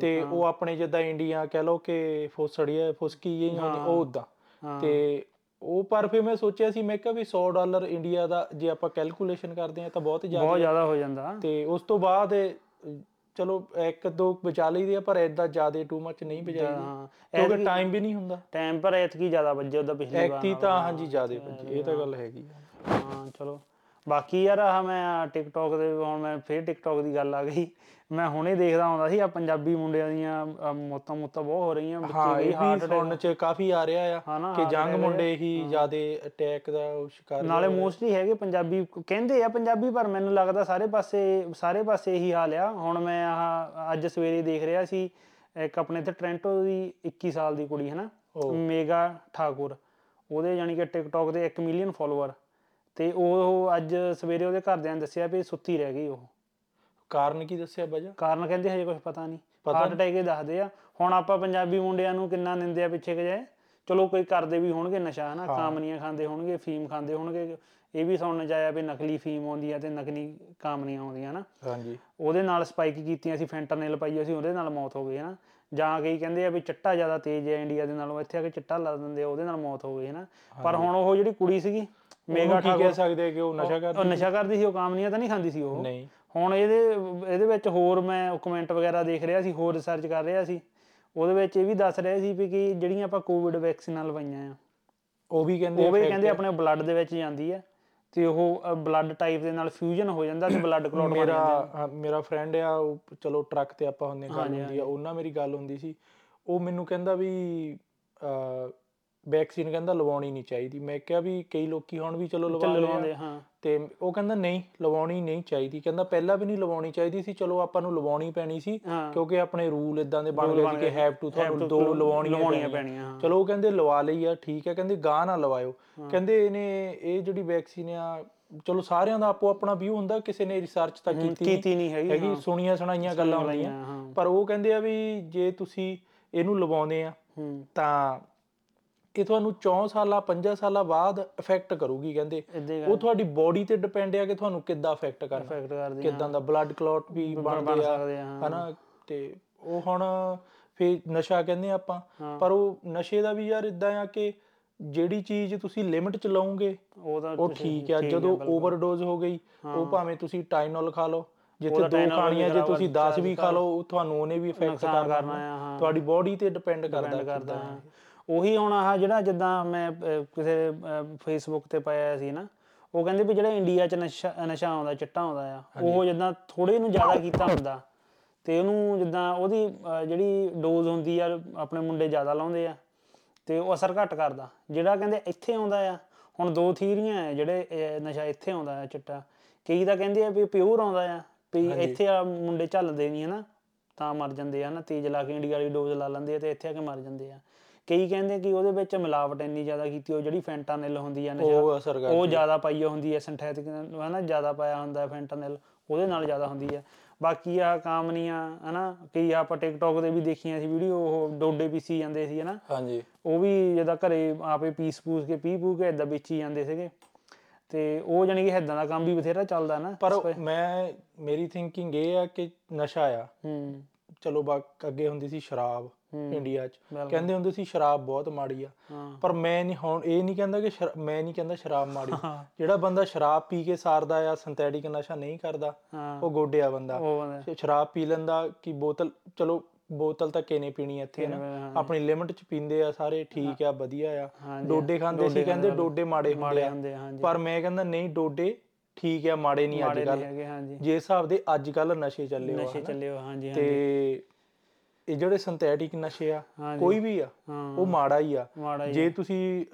ਤੇ ਉਹ ਆਪਣੇ ਜਿੱਦਾਂ ਇੰਡੀਆ ਕਹਿ ਲਓ ਕਿ ਫੋਸੜੀ ਹੈ ਫੁਸਕੀ ਹੁੰਦੀ ਉਹ ਉਦਾਂ। ਤੇ ਉਹ ਪਰ ਫਿਰ ਮੈਂ ਸੋਚਿਆ ਸੀ ਮੈਂ ਕਿਹਾ ਵੀ 100 ਡਾਲਰ ਇੰਡੀਆ ਦਾ ਜੇ ਆਪਾਂ ਕੈਲਕੂਲੇਸ਼ਨ ਕਰਦੇ ਆ ਤਾਂ ਬਹੁਤ ਜ਼ਿਆਦਾ ਬਹੁਤ ਜ਼ਿਆਦਾ ਹੋ ਜਾਂਦਾ। ਤੇ ਉਸ ਤੋਂ ਬਾਅਦ ਚਲੋ ਇੱਕ ਦੋ ਬਚਾ ਲਈਦੇ ਆ ਪਰ ਐਦਾਂ ਜ਼ਿਆਦਾ ਟੂ ਮੱਚ ਨਹੀਂ ਬਚਾਈਦੀ ਹਾਂ ਕਿਉਂਕਿ ਟਾਈਮ ਵੀ ਨਹੀਂ ਹੁੰਦਾ। ਟਾਈਮ ਪਰ ਐਤਕੀ ਜ਼ਿਆਦਾ ਵੱਜੇ ਉਹਦਾ ਪਿਛਲੀ ਵਾਰ ਐਕਟੀ ਤਾਂ ਹਾਂਜੀ ਜ਼ਿਆਦਾ ਬੱਜੀ ਇਹ ਤਾਂ ਗੱਲ ਹੈਗੀ ਆ। ਹਾਂ ਚਲੋ। ਬਾਕੀ ਯਾਰ ਆਹ ਮੈਂ ਟਿਕਟੌਕ ਦੇ ਹੁਣ ਮੈਂ ਫੇਰ ਟਿਕਟੌਕ ਦੀ ਗੱਲ ਆ ਗਈ। ਮੈਂ ਹੁਣੇ ਦੇਖਦਾ ਹੁੰਦਾ ਸੀ ਆ ਪੰਜਾਬੀ ਮੁੰਡਿਆਂ ਦੀਆਂ ਮੌਤਾਂ ਮੌਤਾਂ ਬਹੁਤ ਹੋ ਰਹੀਆਂ ਬੱਚੇ ਗਈ ਹਾਰਟ ਵੀ ਸੁਣਨ ਚ ਕਾਫੀ ਆ ਰਿਹਾ ਆ ਕਿ ਜੰਗ ਮੁੰਡੇ ਹੀ ਜ਼ਿਆਦਾ ਅਟੈਕ ਦਾ ਸ਼ਿਕਾਰ ਨਾਲੇ ਮੋਸਟਲੀ ਹੈਗੇ ਪੰਜਾਬੀ ਕਹਿੰਦੇ ਆ ਪੰਜਾਬੀ ਪਰ ਮੈਨੂੰ ਲੱਗਦਾ ਸਾਰੇ ਪਾਸੇ ਸਾਰੇ ਪਾਸੇ ਇਹੀ ਹਾਲ ਆ। ਹੁਣ ਮੈਂ ਆਹ ਅੱਜ ਸਵੇਰੇ ਦੇਖ ਰਿਹਾ ਸੀ ਇੱਕ ਆਪਣੇ ਇੱਥੇ ਟ੍ਰੈਂਟੋ ਦੀ 21 ਸਾਲ ਦੀ ਕੁੜੀ ਹੈ ਨਾ ਮੇਗਾ ਠਾਕੁਰ। ਉਹਦੇ ਯਾਨੀ ਕਿ ਟਿਕਟੌਕ ਦੇ 1 ਮਿਲੀਅਨ ਫਾਲੋਅਰ ਤੇ ਉਹ ਅੱਜ ਸਵੇਰੇ ਉਹਦੇ ਘਰਦਿਆਂ ਨੇ ਦੱਸਿਆ ਵੀ ਸੁੱਤੀ ਰਹਿ ਗਈ ਉਹ। ਕਾਰਨ ਕੀ ਦੱਸਿਆ ਵਜ੍ਹਾ ਕਾਰਨ ਕਹਿੰਦੇ ਹਜੇ ਕੁਝ ਪਤਾ ਨਹੀਂ। ਹਾਰਟ ਅਟੈਕ ਹੀ ਦੱਸਦੇ ਆ। ਹੁਣ ਆਪਾਂ ਪੰਜਾਬੀ ਮੁੰਡਿਆਂ ਨੂੰ ਕਿੰਨਾ ਨਿੰਦਿਆ ਪਿੱਛੇ ਜਾਏ। ਚਲੋ ਕੋਈ ਕਰਦੇ ਵੀ ਹੋਣਗੇ ਨਸ਼ਾ ਹਨਾ ਕਾਮਨੀਆਂ ਖਾਂਦੇ ਹੋਣਗੇ ਫੀਮ ਖਾਂਦੇ ਹੋਣਗੇ। ਇਹ ਵੀ ਸੁਣਨ ਚ ਆਇਆ ਵੀ ਨਕਲੀ ਫੀਮ ਆਉਂਦੀ ਆ ਤੇ ਨਕਲੀ ਕਾਮਨੀਆਂ ਆਉਂਦੀਆਂ ਹਨਾ ਹਾਂਜੀ। ਉਹਦੇ ਨਾਲ ਸਪਾਈਕ ਕੀਤੀਆਂ ਸੀ ਫੈਂਟਾਨਿਲ ਪਾਈ ਸੀ ਉਹਦੇ ਨਾਲ ਮੌਤ ਹੋ ਗਈ ਹਨਾ ਜਾਂ ਕਈ ਕਹਿੰਦੇ ਆ ਵੀ ਚਿੱਟਾ ਜ਼ਿਆਦਾ ਤੇਜ਼ ਹੈ ਇੰਡੀਆ ਦੇ ਨਾਲੋਂ ਇੱਥੇ ਆ ਕੇ ਚਿੱਟਾ ਲਾ ਦਿੰਦੇ ਆ ਉਹਦੇ ਨਾਲ ਮੌਤ ਹੋ ਗਈ ਹਨਾ। ਪਰ ਹੁਣ ਉਹ ਜਿਹੜੀ ਕੁੜੀ ਸੀਗੀ ਮੇਗਾ ਠਾਕੁਰ ਕਹਿ ਸਕਦੇ ਆ ਕਿ ਉਹ ਨਸ਼ਾ ਕਰ ਉਹ ਨਸ਼ਾ ਕਰਦੀ ਸੀ ਉਹ ਕਾਮਨੀਆਂ ਤਾਂ ਨਹੀਂ ਖਾਂਦੀ ਸੀ ਉਹ। ਨਹੀਂ। ਹੁਣ ਇਹਦੇ ਇਹਦੇ ਵਿੱਚ ਹੋਰ ਮੈਂ ਕਮੈਂਟ ਵਗੈਰਾ ਦੇਖ ਰਿਹਾ ਸੀ ਹੋਰ ਰਿਸਰਚ ਕਰ ਰਿਹਾ ਸੀ। ਉਹਦੇ ਵਿੱਚ ਇਹ ਵੀ ਦੱਸ ਰਿਹਾ ਸੀ ਵੀ ਕਿ ਜਿਹੜੀਆਂ ਆਪਾਂ ਕੋਵਿਡ ਵੈਕਸੀਨਾਂ ਲਵਾਈਆਂ ਆ ਉਹ ਵੀ ਕਹਿੰਦੇ ਉਹ ਵੀ ਕਹਿੰਦੇ ਆਪਣੇ ਬਲੱਡ ਦੇ ਵਿੱਚ ਜਾਂਦੀ ਹੈ ਤੇ ਉਹ ਬਲੱਡ ਟਾਈਪ ਦੇ ਨਾਲ ਫਿਊਜ਼ਨ ਹੋ ਜਾਂਦਾ ਤੇ ਬਲੱਡ ਕਲੌਟ ਬਣ ਜਾਂਦਾ ਮੇਰਾ ਫਰੈਂਡ ਆ ਉਹ ਚਲੋ ਟਰੱਕ ਤੇ ਆਪਾਂ ਹੁੰਦੇ ਗੱਲ ਹੁੰਦੀ ਆ ਉਹਨਾਂ ਮੇਰੀ ਗੱਲ ਹੁੰਦੀ ਸੀ। ਉਹ ਮੈਨੂੰ ਕਹਿੰਦਾ ਵੀ ਵੈਕਸੀਨ ਕਹਿੰਦਾ ਲਵਾਉਣੀ ਨਹੀਂ ਚਾਹੀਦੀ। ਮੈਂ ਕਿਹਾ ਵੀ ਕਈ ਲੋਕੀ ਹੁਣ ਵੀ ਚਲੋ ਲਵਾ ਲਵਾਉਂਦੇ ਹਾਂ। ਤੇ ਉਹ ਕਹਿੰਦਾ ਨਹੀਂ ਲਵਾਉਣੀ ਨਹੀਂ ਚਾਹੀਦੀ। ਕਹਿੰਦਾ ਪਹਿਲਾਂ ਵੀ ਨਹੀਂ ਲਵਾਉਣੀ ਚਾਹੀਦੀ ਸੀ ਚਲੋ ਆਪਾਂ ਨੂੰ ਲਵਾਉਣੀ ਪੈਣੀ ਸੀ ਕਿਉਂਕਿ ਆਪਣੇ ਰੂਲ ਇਦਾਂ ਦੇ ਬਣ ਗਏ ਸੀ ਕਿ ਹੈਵ ਟੂ ਤੁਹਾਨੂੰ ਦੋ ਲਵਾਉਣੀਆਂ ਪੈਣੀਆਂ। ਚਲੋ ਉਹ ਕਹਿੰਦੇ ਲਵਾ ਲਈ ਆ ਠੀਕ ਹੈ ਕਹਿੰਦੇ ਗਾਹ ਨਾ ਲਵਾਇਓ। ਕਹਿੰਦੇ ਇਹਨੇ ਇਹ ਜਿਹੜੀ ਵੈਕਸੀਨ ਆ ਚਲੋ ਸਾਰਿਆਂ ਦਾ ਆਪੋ ਆਪਣਾ ਵਿਊ ਹੁੰਦਾ ਕਿਸੇ ਨੇ ਰਿਸਰਚ ਤਾਂ ਕੀਤੀ ਕੀਤੀ ਨਹੀਂ ਹੈਗੀ ਹੈਗੀ ਸੁਣੀਆਂ ਸੁਣਾਈਆਂ ਗੱਲਾਂ ਹੁੰਦੀਆਂ। ਪਰ ਉਹ ਕਹਿੰਦੇ ਆ ਵੀ ਜੇ ਤੁਸੀਂ ਇਹਨੂੰ ਲਵਾਉਂਦੇ ਆ ਤਾਂ ਇਹ ਤੁਹਾਨੂੰ 4 ਸਾਲਾਂ 5 ਸਾਲਾਂ ਬਾਅਦ ਇਫੈਕਟ ਕਰੂਗੀ ਕਹਿੰਦੇ। ਉਹ ਤੁਹਾਡੀ ਬੋਡੀ ਤੇ ਡਿਪੈਂਡ ਆ ਕਿ ਤੁਹਾਨੂੰ ਕਿੱਦਾਂ ਇਫੈਕਟ ਕਰਨਾ। ਕਿਦਾਂ ਦਾ ਬਲੱਡ ਕਲੌਟ ਵੀ ਬਣ ਬਣਦੇ ਆ ਹਾਂ। ਹਨਾ? ਤੇ ਉਹ ਹੁਣ ਫੇ ਨਸ਼ਾ ਕਹਿੰਦੇ ਆਪਾਂ। ਪਰ ਉਹ ਨਸ਼ੇ ਦਾ ਵੀ ਯਾਰ ਇਦਾਂ ਆ ਕਿ ਜਿਹੜੀ ਚੀਜ਼ ਤੁਸੀਂ ਲਿਮਿਟ ਚ ਲਾਉਂਗੇ ਉਹ ਠੀਕ ਆ। ਜਦੋਂ ਓਵਰਡੋਜ਼ ਹੋ ਗਈ ਉਹ ਭਾਵੇਂ ਤੁਸੀਂ ਟਾਈਨੋਲ ਖਾ ਲਓ ਜਿੱਥੇ ਦੋ ਖਾਣੀਆਂ ਜੇ ਤੁਸੀਂ 10 ਵੀ ਖਾ ਲਓ ਤੁਹਾਨੂੰ ਉਹਨੇ ਵੀ ਇਫੈਕਟ ਕਰਨਾ। ਹਾਂ। ਤੁਹਾਡੀ ਬੋਡੀ ਤੇ ਡਿਪੈਂਡ ਕਰਦਾ ਕਰਦਾ ਹਾਂ। ਉਹੀ ਹੁਣ ਆਹ ਜਿਹੜਾ ਜਿੱਦਾਂ ਮੈਂ ਕਿਸੇ ਫੇਸਬੁੱਕ ਤੇ ਪਾਇਆ ਸੀ ਨਾ ਉਹ ਕਹਿੰਦੇ ਵੀ ਜਿਹੜਾ ਇੰਡੀਆ 'ਚ ਨਸ਼ਾ ਨਸ਼ਾ ਆਉਂਦਾ ਚਿੱਟਾ ਆਉਂਦਾ ਆ ਉਹ ਜਿੱਦਾਂ ਥੋੜੇ ਨੂੰ ਜ਼ਿਆਦਾ ਕੀਤਾ ਹੁੰਦਾ। ਤੇ ਉਹਨੂੰ ਜਿੱਦਾਂ ਉਹਦੀ ਜਿਹੜੀ ਡੋਜ਼ ਹੁੰਦੀ ਆ ਆਪਣੇ ਮੁੰਡੇ ਜ਼ਿਆਦਾ ਲਾਉਂਦੇ ਆ ਤੇ ਉਹ ਅਸਰ ਘੱਟ ਕਰਦਾ। ਜਿਹੜਾ ਕਹਿੰਦੇ ਇੱਥੇ ਆਉਂਦਾ ਆ ਹੁਣ ਦੋ ਥੀਰੀਆਂ ਆ ਜਿਹੜੇ ਨਸ਼ਾ ਇੱਥੇ ਆਉਂਦਾ ਆ ਚਿੱਟਾ। ਕਈ ਤਾਂ ਕਹਿੰਦੇ ਆ ਵੀ ਪਿਓਰ ਆਉਂਦਾ ਆ ਵੀ ਇੱਥੇ ਆ ਮੁੰਡੇ ਝੱਲਦੇ ਨਹੀਂ ਹਨਾ ਤਾਂ ਮਰ ਜਾਂਦੇ ਆ ਨਾ ਤੇਜ਼ ਲਾ ਕੇ ਇੰਡੀਆ ਵਾਲੀ ਡੋਜ਼ ਲਾ ਲੈਂਦੇ ਆ ਤੇ ਇੱਥੇ ਆ ਕੇ ਮਰ ਜਾਂਦੇ ਆ। ਕਈ ਕਹਿੰਦੇ ਕਿ ਉਹਦੇ ਵਿੱਚ ਮਿਲਾਵਟ ਇੰਨੀ ਜ਼ਿਆਦਾ ਕੀਤੀ ਉਹ ਜਿਹੜੀ ਫੈਂਟਾਨਿਲ ਹੁੰਦੀ ਆ ਨਸ਼ਾ ਉਹ ਅਸਰ ਕਰਦਾ ਉਹ ਜ਼ਿਆਦਾ ਪਾਈ ਹੁੰਦੀ ਹੈ ਸਿੰਥੈਟਿਕ ਹਨਾ ਜ਼ਿਆਦਾ ਪਾਇਆ ਹੁੰਦਾ ਫੈਂਟਾਨਿਲ ਉਹਦੇ ਨਾਲ ਜ਼ਿਆਦਾ ਹੁੰਦੀ ਹੈ ਬਾਕੀ ਆ ਕਾਮਨੀਆਂ ਹਨਾ ਕਈ ਆਪਾਂ ਟਿਕਟੌਕ ਤੇ ਵੀ ਦੇਖੀਆਂ ਸੀ ਵੀਡੀਓ ਉਹ ਡੋਡੇ ਪੀਸੀ ਜਾਂਦੇ ਸੀ ਹਨਾ। ਹਾਂਜੀ। ਉਹ ਵੀ ਜਿੱਦਾਂ ਘਰੇ ਆਪੇ ਪੀਸ ਪੂਸ ਕੇ ਪੀ ਪੂ ਕੇ ਇਦਾਂ ਵੇਚੀ ਜਾਂਦੇ ਸੀਗੇ। ਤੇ ਉਹ ਜਾਨੀ ਕਿ ਇਦਾਂ ਦਾ ਕੰਮ ਵੀ ਬਥੇਰਾ ਚੱਲਦਾ ਨਾ ਪਰ ਮੈਂ ਮੇਰੀ ਥਿੰਕਿੰਗ ਇਹ ਆ ਕਿ ਨਸ਼ਾ ਆ। ਹੂੰ। ਚਲੋ ਬਾਕ ਅੱਗੇ ਹੁੰਦੀ ਸੀ ਸ਼ਰਾਬ। ਇੰਡੀਆ 'ਚ। ਕਹਿੰਦੇ ਹੁੰਦੇ ਸੀ ਸ਼ਰਾਬ ਬਹੁਤ ਮਾੜੀ ਆ। ਪਰ ਮੈਂ ਨਹੀਂ ਹੁਣ ਇਹ ਨਹੀਂ ਕਹਿੰਦਾ ਕਿ ਮੈਂ ਨਹੀਂ ਕਹਿੰਦਾ ਸ਼ਰਾਬ ਮਾੜੀ। ਜਿਹੜਾ ਬੰਦਾ ਸ਼ਰਾਬ ਪੀ ਕੇ ਸਾਰਦਾ ਆ ਸਿੰਥੈਟਿਕ ਨਸ਼ਾ ਨਹੀਂ ਕਰਦਾ ਉਹ ਗੋਡਿਆ ਬੰਦਾ। ਸ਼ਰਾਬ ਪੀ ਲੈਂਦਾ ਕਿ ਬੋਤਲ ਚਲੋ ਬੋਤਲ ਤਾਂ ਕਿਨੇ ਪੀਣੀ ਇੱਥੇ ਨਾ। ਆਪਣੀ ਲਿਮਟ 'ਚ ਪੀਂਦੇ ਆ ਸਾਰੇ ਠੀਕ ਆ ਵਧੀਆ ਆ। ਡੋਡੇ ਖਾਂਦੇ ਸੀ ਕਹਿੰਦੇ ਡੋਡੇ ਮਾੜੇ ਹੁੰਦੇ ਆ। ਪਰ ਮੈਂ ਕਹਿੰਦਾ ਨਹੀਂ ਡੋਡੇ ਠੀਕ ਆ ਮਾੜੇ ਨਹੀਂ ਅੱਜ ਕੱਲ ਜੇ ਹਿਸਾਬ ਦੇ ਅੱਜ ਕੱਲ ਨਸ਼ੇ ਚੱਲੇ ਹੋ ਨਸ਼ੇ ਚੱਲੇ ਹੋ ਹਾਂਜੀ ਹਾਂਜੀ ਤੇ ਇਹ ਜਿਹੜੇ ਸਿੰਥੈਟਿਕ ਨਸ਼ੇ ਆ। ਕੋਈ ਵੀ ਆ ਉਹ ਮਾੜਾ ਹੀ ਆ। ਜੇ ਤੁਸੀਂ